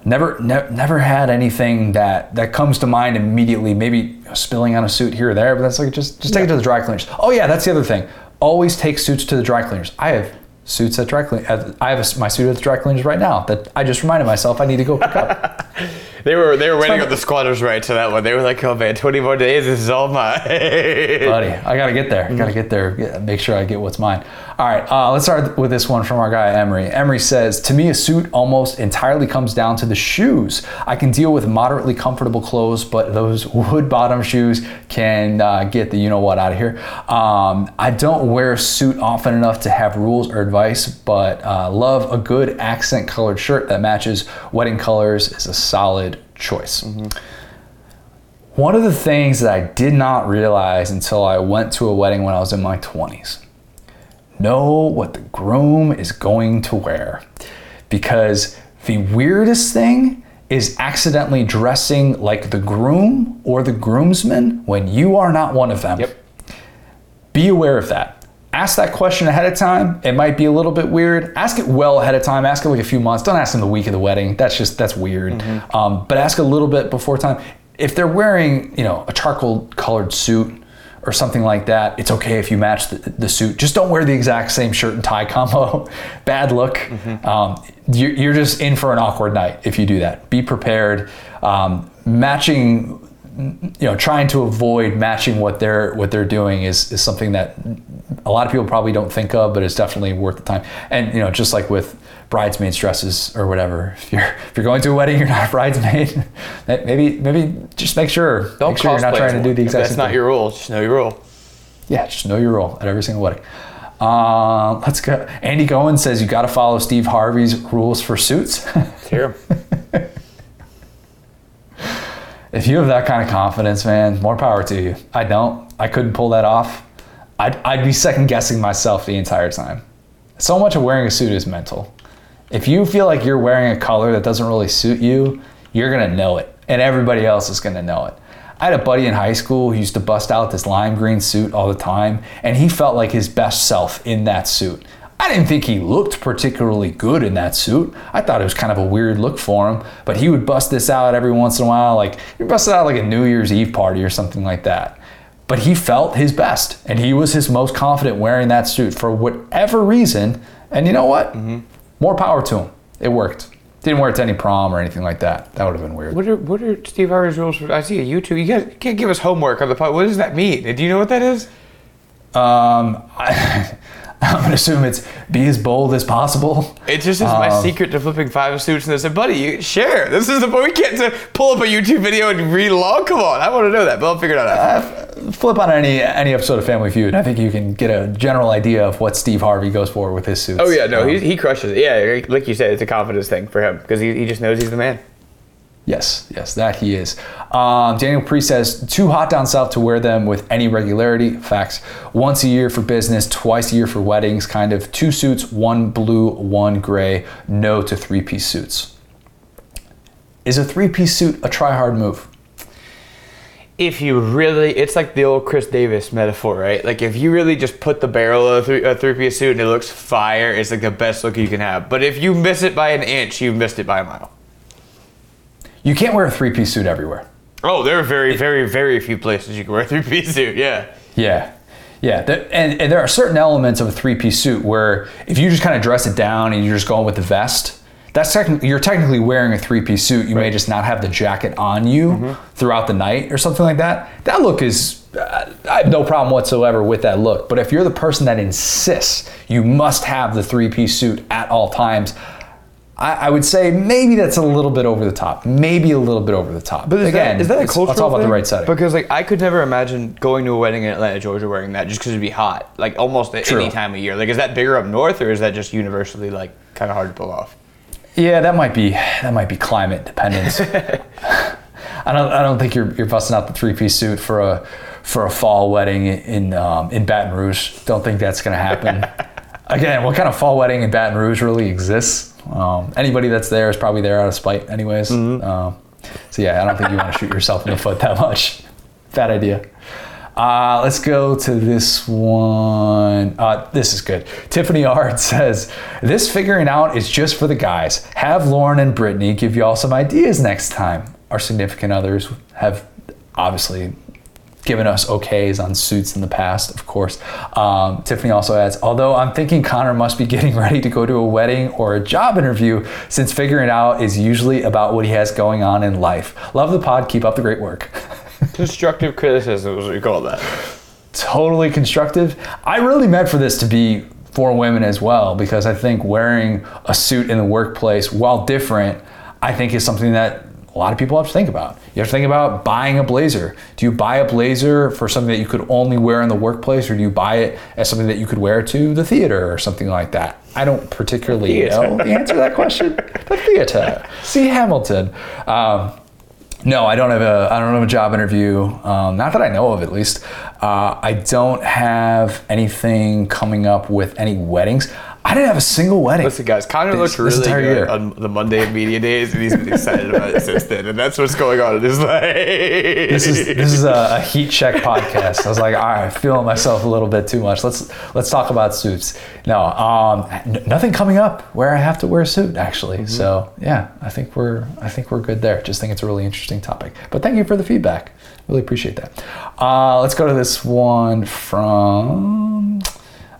Never, ne- never had anything that that comes to mind immediately. Maybe spilling on a suit here or there, but that's like just just take it to the dry cleaners. Oh yeah, that's the other thing. Always take suits to the dry cleaners. I have suits at dry clean. I have a my suit at the dry cleaners right now that I just reminded myself I need to go pick up. They were they were waiting fine. on the squatters' right to that one. They were like, "Oh man, 20 more days. This is all mine." buddy. I gotta get there. I gotta mm-hmm. get there. Make sure I get what's mine. All right, uh, let's start with this one from our guy Emery. Emery says, "To me, a suit almost entirely comes down to the shoes. I can deal with moderately comfortable clothes, but those wood bottom shoes can uh, get the you know what out of here. Um, I don't wear a suit often enough to have rules or advice, but uh, love a good accent colored shirt that matches wedding colors is a solid choice." One of the things that I did not realize until I went to a wedding when I was in my 20s know what the groom is going to wear. Because the weirdest thing is accidentally dressing like the groom or the groomsman when you are not one of them. Yep. Be aware of that. Ask that question ahead of time. It might be a little bit weird. Ask it well ahead of time. Ask it like a few months. Don't ask them the week of the wedding. That's just that's weird. Um, but ask a little bit before time. If they're wearing, you know, a charcoal colored suit or something like that, it's okay if you match the, the suit. Just don't wear the exact same shirt and tie combo. Bad look. Um, you're, you're just in for an awkward night if you do that. Be prepared. Um, matching you know trying to avoid matching what they're what they're doing is is something that a lot of people probably don't think of but it's definitely worth the time and you know just like with bridesmaids dresses or whatever if you're if you're going to a wedding you're not a bridesmaid maybe maybe just make sure Don't make sure you're not trying to do the exact That's not thing. your rule. Just know your rule. Yeah, just know your role at every single wedding. Uh, let's go. Andy Goen says you got to follow Steve Harvey's rules for suits. Here. If you have that kind of confidence, man, more power to you. I don't. I couldn't pull that off. I'd, I'd be second guessing myself the entire time. So much of wearing a suit is mental. If you feel like you're wearing a color that doesn't really suit you, you're gonna know it, and everybody else is gonna know it. I had a buddy in high school who used to bust out this lime green suit all the time, and he felt like his best self in that suit. I didn't think he looked particularly good in that suit. I thought it was kind of a weird look for him, but he would bust this out every once in a while, like he busted out like a New Year's Eve party or something like that. But he felt his best, and he was his most confident wearing that suit for whatever reason. And you know what? More power to him. It worked. Didn't wear it to any prom or anything like that. That would have been weird. What are what are Steve Harvey's rules for? I see a YouTube. You guys can't give us homework on the pod. What does that mean? Do you know what that is? Um, I, I'm gonna assume it's be as bold as possible. It just is my Um, secret to flipping five suits. And they said, buddy, you share. This is the point. We can't to pull up a YouTube video and read along. Come on. I want to know that, but I'll figure it out after. Flip on any any episode of Family Feud. I think you can get a general idea of what Steve Harvey goes for with his suits. Oh, yeah. No, Um, he, he crushes it. Yeah, like you said, it's a confidence thing for him because he, he just knows he's the man. Yes, yes, that he is. Um, Daniel Priest says, too hot down south to wear them with any regularity. Facts. Once a year for business, twice a year for weddings, kind of. Two suits, one blue, one gray. No to three piece suits. Is a three piece suit a try hard move? if you really, it's like the old Chris Davis metaphor, right? Like if you really just put the barrel of a three, a three-piece suit and it looks fire, it's like the best look you can have. But if you miss it by an inch, you missed it by a mile. You can't wear a three piece suit everywhere. Oh, there are very, very, very few places you can wear a three-piece suit. Yeah. Yeah. Yeah. There- and, and there are certain elements of a three piece suit where if you just kind of dress it down and you're just going with the vest, that's technically you're technically wearing a three piece suit. You may just not have the jacket on you throughout the night or something like that. That look is uh, I have no problem whatsoever with that look. But if you're the person that insists you must have the three piece suit at all times, I, I would say maybe that's a little bit over the top. Maybe a little bit over the top. But is again, that, is that a cultural It's all about thing? the right setting. Because like I could never imagine going to a wedding in Atlanta, Georgia, wearing that just because it'd be hot, like almost at True. any time of year. Like, is that bigger up north, or is that just universally like kind of hard to pull off? Yeah, that might be that might be climate dependent. I don't I don't think you're you're busting out the three piece suit for a for a fall wedding in um, in Baton Rouge. Don't think that's going to happen. Again, what kind of fall wedding in Baton Rouge really exists? Um, anybody that's there is probably there out of spite, anyways. Um, so yeah, I don't think you want to shoot yourself in the foot that much. Bad idea. Uh, let's go to this one. Uh, this is good. Tiffany Art says, This figuring out is just for the guys. Have Lauren and Brittany give y'all some ideas next time. Our significant others have obviously given us okays on suits in the past, of course. Um, Tiffany also adds, although I'm thinking Connor must be getting ready to go to a wedding or a job interview, since figuring out is usually about what he has going on in life. Love the pod. Keep up the great work. Constructive criticism is what we call that. totally constructive. I really meant for this to be for women as well because I think wearing a suit in the workplace, while different, I think is something that a lot of people have to think about. You have to think about buying a blazer. Do you buy a blazer for something that you could only wear in the workplace, or do you buy it as something that you could wear to the theater or something like that? I don't particularly Theater. know the answer to that question. the theater. See Hamilton. Um, no, I don't have a I don't have a job interview. Um, not that I know of, at least. Uh, I don't have anything coming up with any weddings. I didn't have a single wedding. Listen, guys, Connor This- looked really good year. on the Monday of media days, and he's been excited about it since then. And that's what's going on in his life. This is this is a, a heat check podcast. I was like, all right, feeling myself a little bit too much. Let's let's talk about suits. No, um, n- nothing coming up where I have to wear a suit actually. So yeah, I think we're I think we're good there. Just think it's a really interesting topic. But thank you for the feedback. Really appreciate that. Uh, let's go to this one from.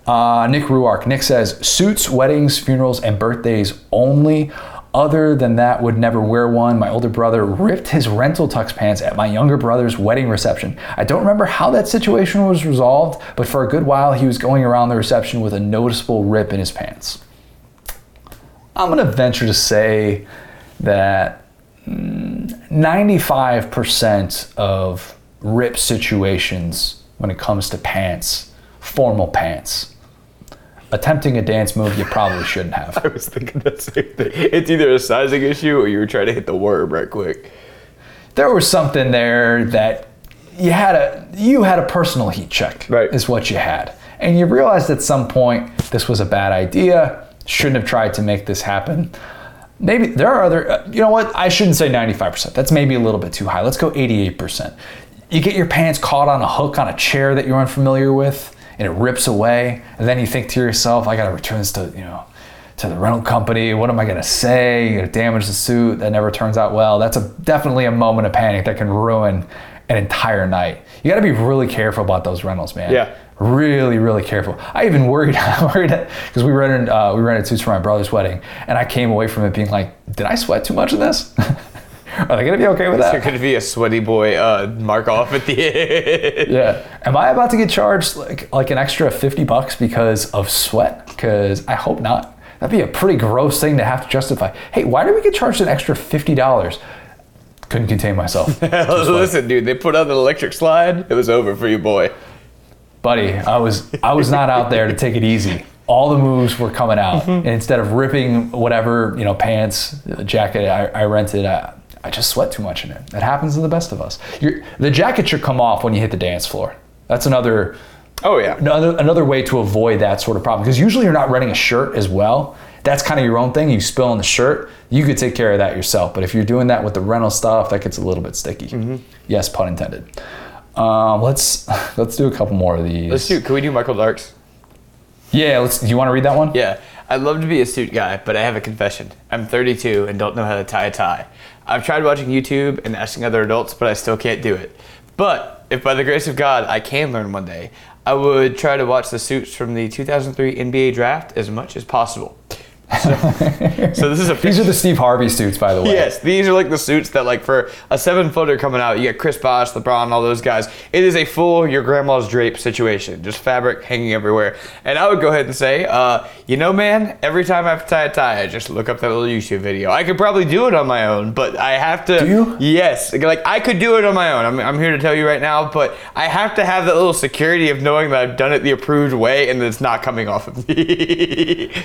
Uh, Nick Ruark. Nick says, suits, weddings, funerals, and birthdays only. Other than that, would never wear one. My older brother ripped his rental tux pants at my younger brother's wedding reception. I don't remember how that situation was resolved, but for a good while he was going around the reception with a noticeable rip in his pants. I'm to venture to say that mm, 95% of rip situations when it comes to pants, formal pants, attempting a dance move you probably shouldn't have. I was thinking that same thing. It's either a sizing issue or you were trying to hit the worm right quick. there was something there that you had a you had a personal heat check Right. is what you had and you realized at some point this was a bad idea shouldn't have tried to make this happen maybe there are other uh, you know what i shouldn't say 95% that's maybe a little bit too high let's go 88% you get your pants caught on a hook on a chair that you're unfamiliar with and it rips away and then you think to yourself i gotta return this to you know to the rental company. What am I going to say? You're going to damage the suit. That never turns out well. That's a definitely a moment of panic that can ruin an entire night. You got to be really careful about those rentals, man. Yeah. Really, really careful. I even worried, I worried because we rented uh, we rented suits for my brother's wedding, and I came away from it being like, did I sweat too much in this? Are they gonna be okay with that? could be a sweaty boy uh, mark off at the end. Yeah. Am I about to get charged like like an extra fifty bucks because of sweat? Because I hope not. That'd be a pretty gross thing to have to justify. Hey, why did we get charged an extra fifty dollars? Couldn't contain myself. Listen, dude, they put on an electric slide. It was over for you, boy. buddy i was i was not out there to take it easy all the moves were coming out and instead of ripping whatever you know pants jacket i, I rented I, I just sweat too much in it. That happens to the best of us. You're, the jacket should come off when you hit the dance floor. That's another Oh yeah. another, another way to avoid that sort of problem. Because usually you're not renting a shirt as well. That's kind of your own thing. You spill on the shirt. You could take care of that yourself. But if you're doing that with the rental stuff that gets a little bit sticky. Yes pun intended. Um, let's let's do a couple more of these. Let's do. Can we do Michael Darks? yeah let's do you want to read that one? Yeah, I'd love to be a suit guy, but I have a confession. I'm 32 and don't know how to tie a tie. I've tried watching YouTube and asking other adults, but I still can't do it. But if by the grace of God I can learn one day, I would try to watch the suits from the 2003 NBA draft as much as possible. So, so this is a These are the Steve Harvey suits, by the way. Yes, these are like the suits that like for a seven footer coming out, you get Chris Bosh, LeBron, all those guys. It is a full your grandma's drape situation, just fabric hanging everywhere. And I would go ahead and say, uh, you know, man, every time I have to tie a tie, I just look up that little YouTube video. I could probably do it on my own, but I have to. Do you? Yes, like I could do it on my own. I'm, I'm here to tell you right now, but I have to have that little security of knowing that I've done it the approved way and that it's not coming off of me.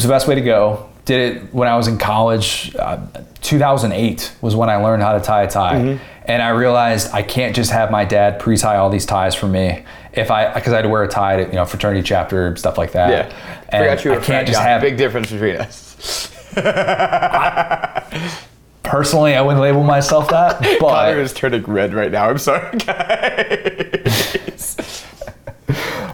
YouTube's the best way to go. Did it when I was in college. Uh, 2008 was when I learned how to tie a tie. Mm-hmm. And I realized I can't just have my dad pre-tie all these ties for me. If I, because I had to wear a tie to, you know, fraternity chapter, stuff like that. yeah, And forgot you were I can't just have, big difference between us. personally, I wouldn't label myself that, Connor but is turning red right now. I'm sorry, guys.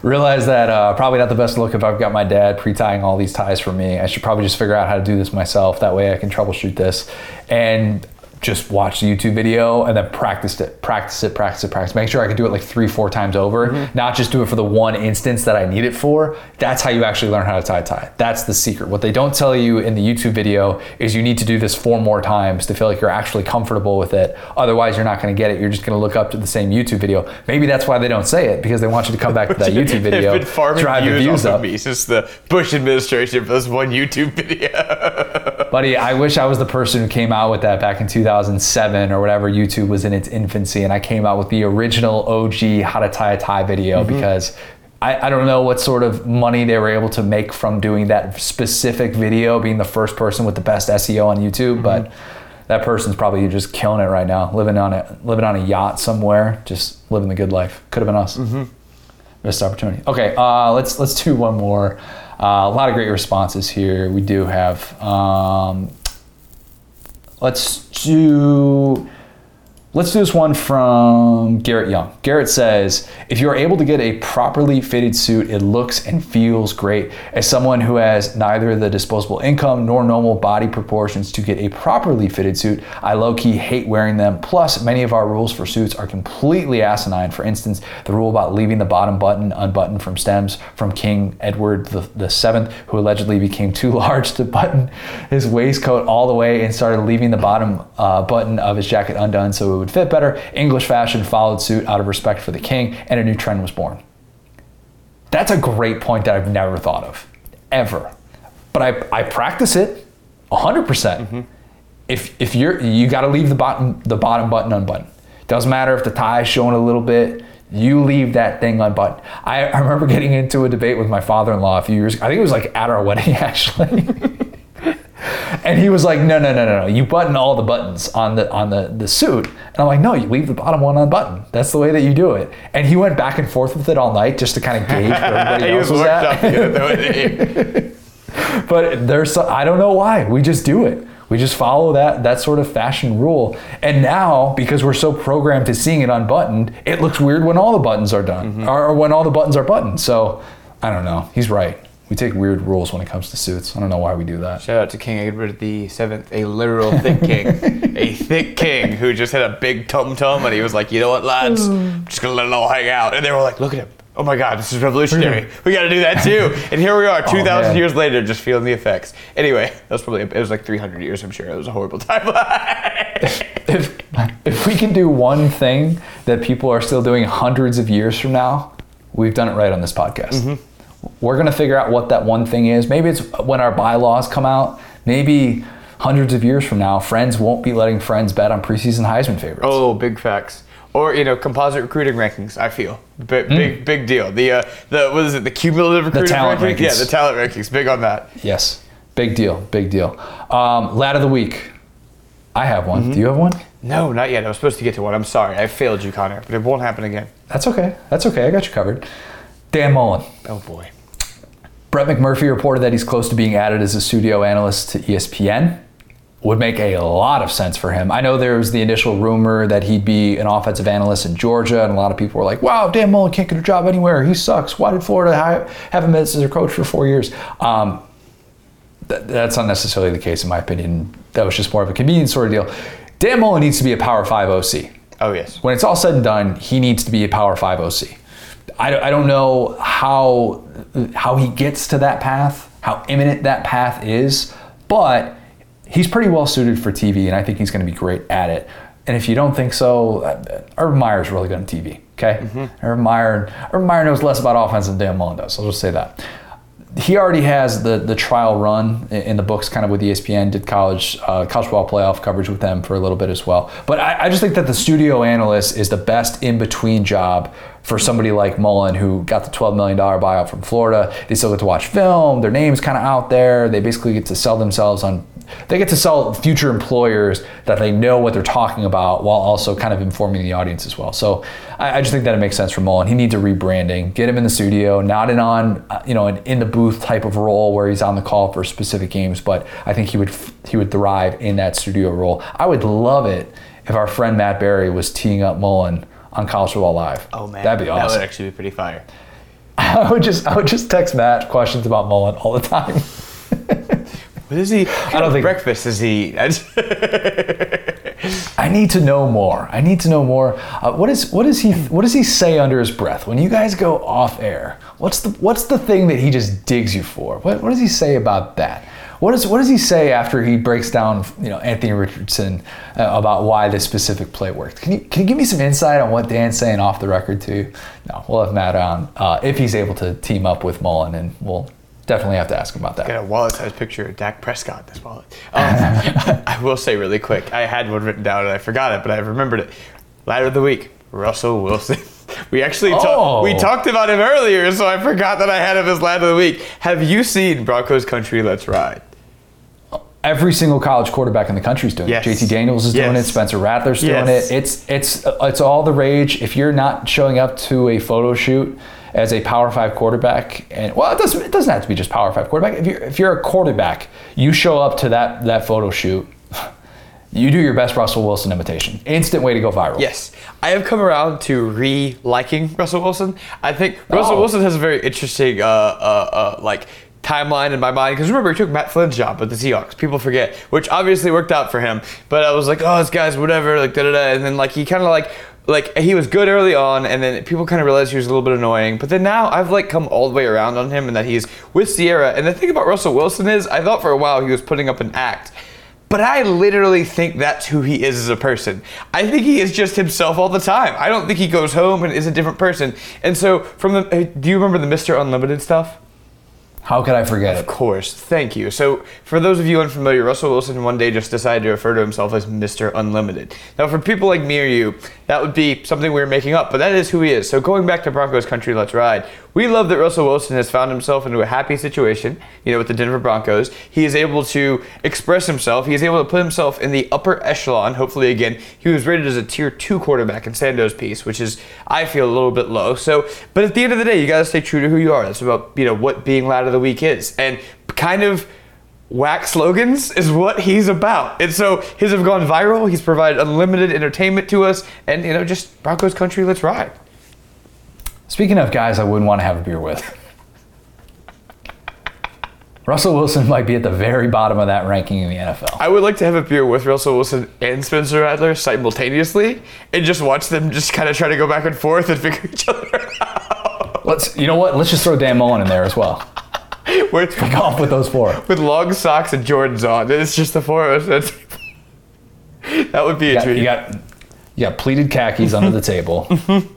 Realize that uh, probably not the best look if I've got my dad pre-tying all these ties for me. I should probably just figure out how to do this myself. That way I can troubleshoot this and just watch the YouTube video and then practice it, practice it, practice it, practice. Make sure I can do it like three, four times over. Mm-hmm. Not just do it for the one instance that I need it for. That's how you actually learn how to tie a tie. That's the secret. What they don't tell you in the YouTube video is you need to do this four more times to feel like you're actually comfortable with it. Otherwise, you're not going to get it. You're just going to look up to the same YouTube video. Maybe that's why they don't say it because they want you to come back to that YouTube video, They've been farming drive the views, views off up. me since the Bush administration for this one YouTube video. Buddy, I wish I was the person who came out with that back in 2007 or whatever YouTube was in its infancy, and I came out with the original OG how to tie a tie video because I, I don't know what sort of money they were able to make from doing that specific video, being the first person with the best SEO on YouTube, but that person's probably just killing it right now, living on a living on a yacht somewhere, just living the good life. Could have been us. Mm-hmm. Missed opportunity. Okay, uh, let's let's do one more. Uh, a lot of great responses here. We do have. Um, let's do. Let's do this one from Garrett Young. Garrett says, if you're able to get a properly fitted suit, it looks and feels great. As someone who has neither the disposable income nor normal body proportions to get a properly fitted suit, I low key hate wearing them. Plus, many of our rules for suits are completely asinine. For instance, the rule about leaving the bottom button unbuttoned from stems from King Edward the, Seventh, who allegedly became too large to button his waistcoat all the way and started leaving the bottom uh, button of his jacket undone so it would fit better. English fashion followed suit out of respect for the king, and a new trend was born. That's a great point that I've never thought of, ever. But I, I practice it 100%. percent mm-hmm. If, if you're, you got to leave the bottom, the bottom button unbuttoned. Doesn't matter if the tie is showing a little bit, you leave that thing unbuttoned. I, I remember getting into a debate with my father in law a few years I think it was like at our wedding actually. And he was like, no, no, no, no, no. You button all the buttons on the on the, the suit. And I'm like, no, you leave the bottom one unbuttoned. That's the way that you do it. And he went back and forth with it all night just to kind of gauge where everybody else was was at. the other way. but there's so- I don't know why. We just do it. We just follow that that sort of fashion rule. And now, because we're so programmed to seeing it unbuttoned, it looks weird when all the buttons are done, or when all the buttons are buttoned. So I don't know. He's right. We take weird rules when it comes to suits. I don't know why we do that. Shout out to King Edward the Seventh, a literal thick king, a thick king who just had a big tum tum, and he was like, "You know what, lads? I'm just gonna let it all hang out." And they were like, "Look at him! Oh my God, this is revolutionary. We got to do that too. And here we are, 2,000 man. years later, just feeling the effects. Anyway, that was probably, it was like 300 years, I'm sure. It was a horrible timeline. if if we can do one thing that people are still doing hundreds of years from now, we've done it right on this podcast. Mm-hmm. We're gonna figure out what that one thing is. Maybe it's when our bylaws come out. Maybe hundreds of years from now, friends won't be letting friends bet on preseason Heisman favorites. oh, big facts. Or, you know, composite recruiting rankings, I feel. Big, big, big deal. The, uh, the, what is it, the cumulative recruiting the talent rankings? Yeah, the talent rankings. Big on that. Yes, big deal, big deal. Um, lad of the week. I have one. Do you have one? No, not yet. I was supposed to get to one. I'm sorry. I failed you, Connor, but it won't happen again. That's okay. That's okay. I got you covered. Dan Mullen. Oh, boy. Brett McMurphy reported that he's close to being added as a studio analyst to ESPN. Would make a lot of sense for him. I know there was the initial rumor that he'd be an offensive analyst in Georgia, and a lot of people were like, wow, Dan Mullen can't get a job anywhere. He sucks. Why did Florida have him as their coach for four years? Um, th- that's not necessarily the case, in my opinion. That was just more of a convenience sort of deal. Dan Mullen needs to be a Power 5 OC Oh, yes. when it's all said and done, he needs to be a Power Five OC. I I don't know how how he gets to that path, how imminent that path is, but he's pretty well suited for TV, and I think he's going to be great at it. And if you don't think so, uh, Urban Meyer's really good on TV. Okay, Urban Meyer Urban Meyer knows less about offense than Dan Mullen does. I'll just say that he already has the the trial run in the books, kind of with ESPN. Did college uh, college football playoff coverage with them for a little bit as well. But I, I just think that the studio analyst is the best in between job for somebody like Mullen, who got the twelve million dollar buyout from Florida. They still get to watch film. Their name's kind of out there. They basically get to sell themselves on. They get to sell future employers that they know what they're talking about, while also kind of informing the audience as well. So I, I just think that it makes sense for Mullen. He needs a rebranding. Get him in the studio, not an on, you know, an in the booth type of role where he's on the call for specific games. But I think he would he would thrive in that studio role. I would love it if our friend Matt Barrie was teeing up Mullen on College Football Live. Oh, man. that'd be awesome. That would actually be pretty fire. I would just I would just text Matt questions about Mullen all the time. What is he? What don't think- breakfast is he? I need to know more. I need to know more. Uh, what is what does he what does he say under his breath when you guys go off air? What's the what's the thing that he just digs you for? What what does he say about that? What does what does he say after he breaks down you know Anthony Richardson uh, about why this specific play worked? Can you can you give me some insight on what Dan's saying off the record too? No, we'll have Matt on uh, if he's able to team up with Mullen, and we'll definitely have to ask him about that. got a wallet-sized picture of Dak Prescott this wallet. Um, I will say really quick, I had one written down and I forgot it, but I remembered it. Ladder of the week, Russell Wilson. We actually Oh. talked. We talked about him earlier, so I forgot that I had him as ladder of the week. Have you seen Broncos Country? Let's ride. every single college quarterback in the country is doing Yes. it. JT Daniels is doing it. Spencer Rattler's doing it. It's it's it's all the rage. If you're not showing up to a photo shoot as a Power Five quarterback, and well, it doesn't it doesn't have to be just Power Five quarterback. If you're if you're a quarterback, you show up to that that photo shoot. You do your best Russell Wilson imitation. Instant way to go viral. Yes, I have come around to re-liking Russell Wilson. I think Russell Oh. Wilson has a very interesting, uh, uh, uh, like timeline in my mind. Because remember, he took Matt Flynn's job with the Seahawks. People forget, which obviously worked out for him. But I was like, oh, this guy's whatever, like da da da. And then like he kind of like. Like he was good early on, and then people kind of realized he was a little bit annoying. But then now I've like come all the way around on him, and that he's with Ciara. And the thing about Russell Wilson is, I thought for a while he was putting up an act. But I literally think that's who he is as a person. I think he is just himself all the time. I don't think he goes home and is a different person. And so, from the, uh, do you remember the Mr. Unlimited stuff? How could I forget Of it? course. Thank you. So, for those of you unfamiliar, Russell Wilson one day just decided to refer to himself as Mr. Unlimited. Now, for people like me or you, that would be something we were making up, but that is who he is. So, going back to Broncos country, let's ride. We love that Russell Wilson has found himself into a happy situation, you know, with the Denver Broncos. He is able to express himself. He is able to put himself in the upper echelon. Hopefully, again, he was rated as a tier two quarterback in Sando's piece, which is, I feel, a little bit low. So, but at the end of the day, you got to stay true to who you are. That's about, you know, what being lad of the week is. And kind of whack slogans is what he's about. And so his have gone viral. He's provided unlimited entertainment to us. And, you know, just Broncos country, let's ride. Speaking of guys I wouldn't want to have a beer with. Russell Wilson might be at the very bottom of that ranking in the NFL. I would like to have a beer with Russell Wilson and Spencer Rattler simultaneously and just watch them just kind of try to go back and forth and figure each other out. Let's. You know what? Let's just throw Dan Mullen in there as well. We're Go off with those four. with long socks and Jordans on. It's just the four of us. That's, that would be a got, treat. you got you got pleated khakis under the table. You've-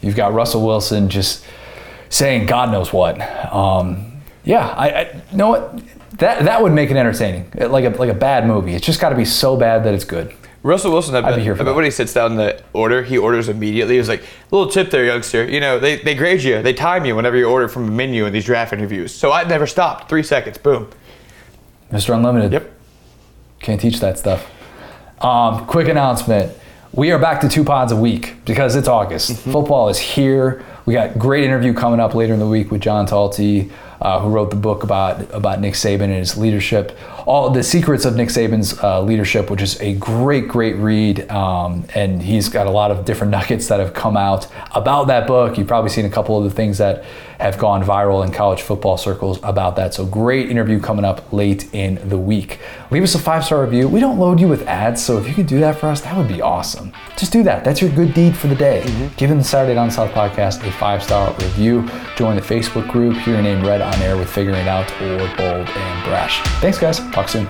You've got Russell Wilson just saying God knows what. Um, yeah, I, I you know what that that would make it entertaining, like a like a bad movie. It's just got to be so bad that it's good. Russell Wilson, I I'd be here I for bet that. when he sits down the order, he orders immediately. He's like, little tip there, youngster. You know, they, they grade you, they time you whenever you order from a menu in these draft interviews. So I've never stopped. Three seconds, boom. Mr. Unlimited. Yep. Can't teach that stuff. Um, quick announcement. We are back to two pods a week because it's August. Football is here. We got great interview coming up later in the week with John Talty, uh, who wrote the book about about Nick Saban and his leadership. All the secrets of Nick Saban's uh, leadership, which is a great, great read. Um, and he's got a lot of different nuggets that have come out about that book. You've probably seen a couple of the things that have gone viral in college football circles about that. So great interview coming up late in the week. Leave us a five star review. We don't load you with ads, so if you could do that for us, that would be awesome. Just do that. That's your good deed for the day. Mm-hmm. Give the Saturday Down South podcast a five star review. Join the Facebook group. Hear your name read on air with Figuring Out or Bold and Brash. Thanks, guys. Talk soon.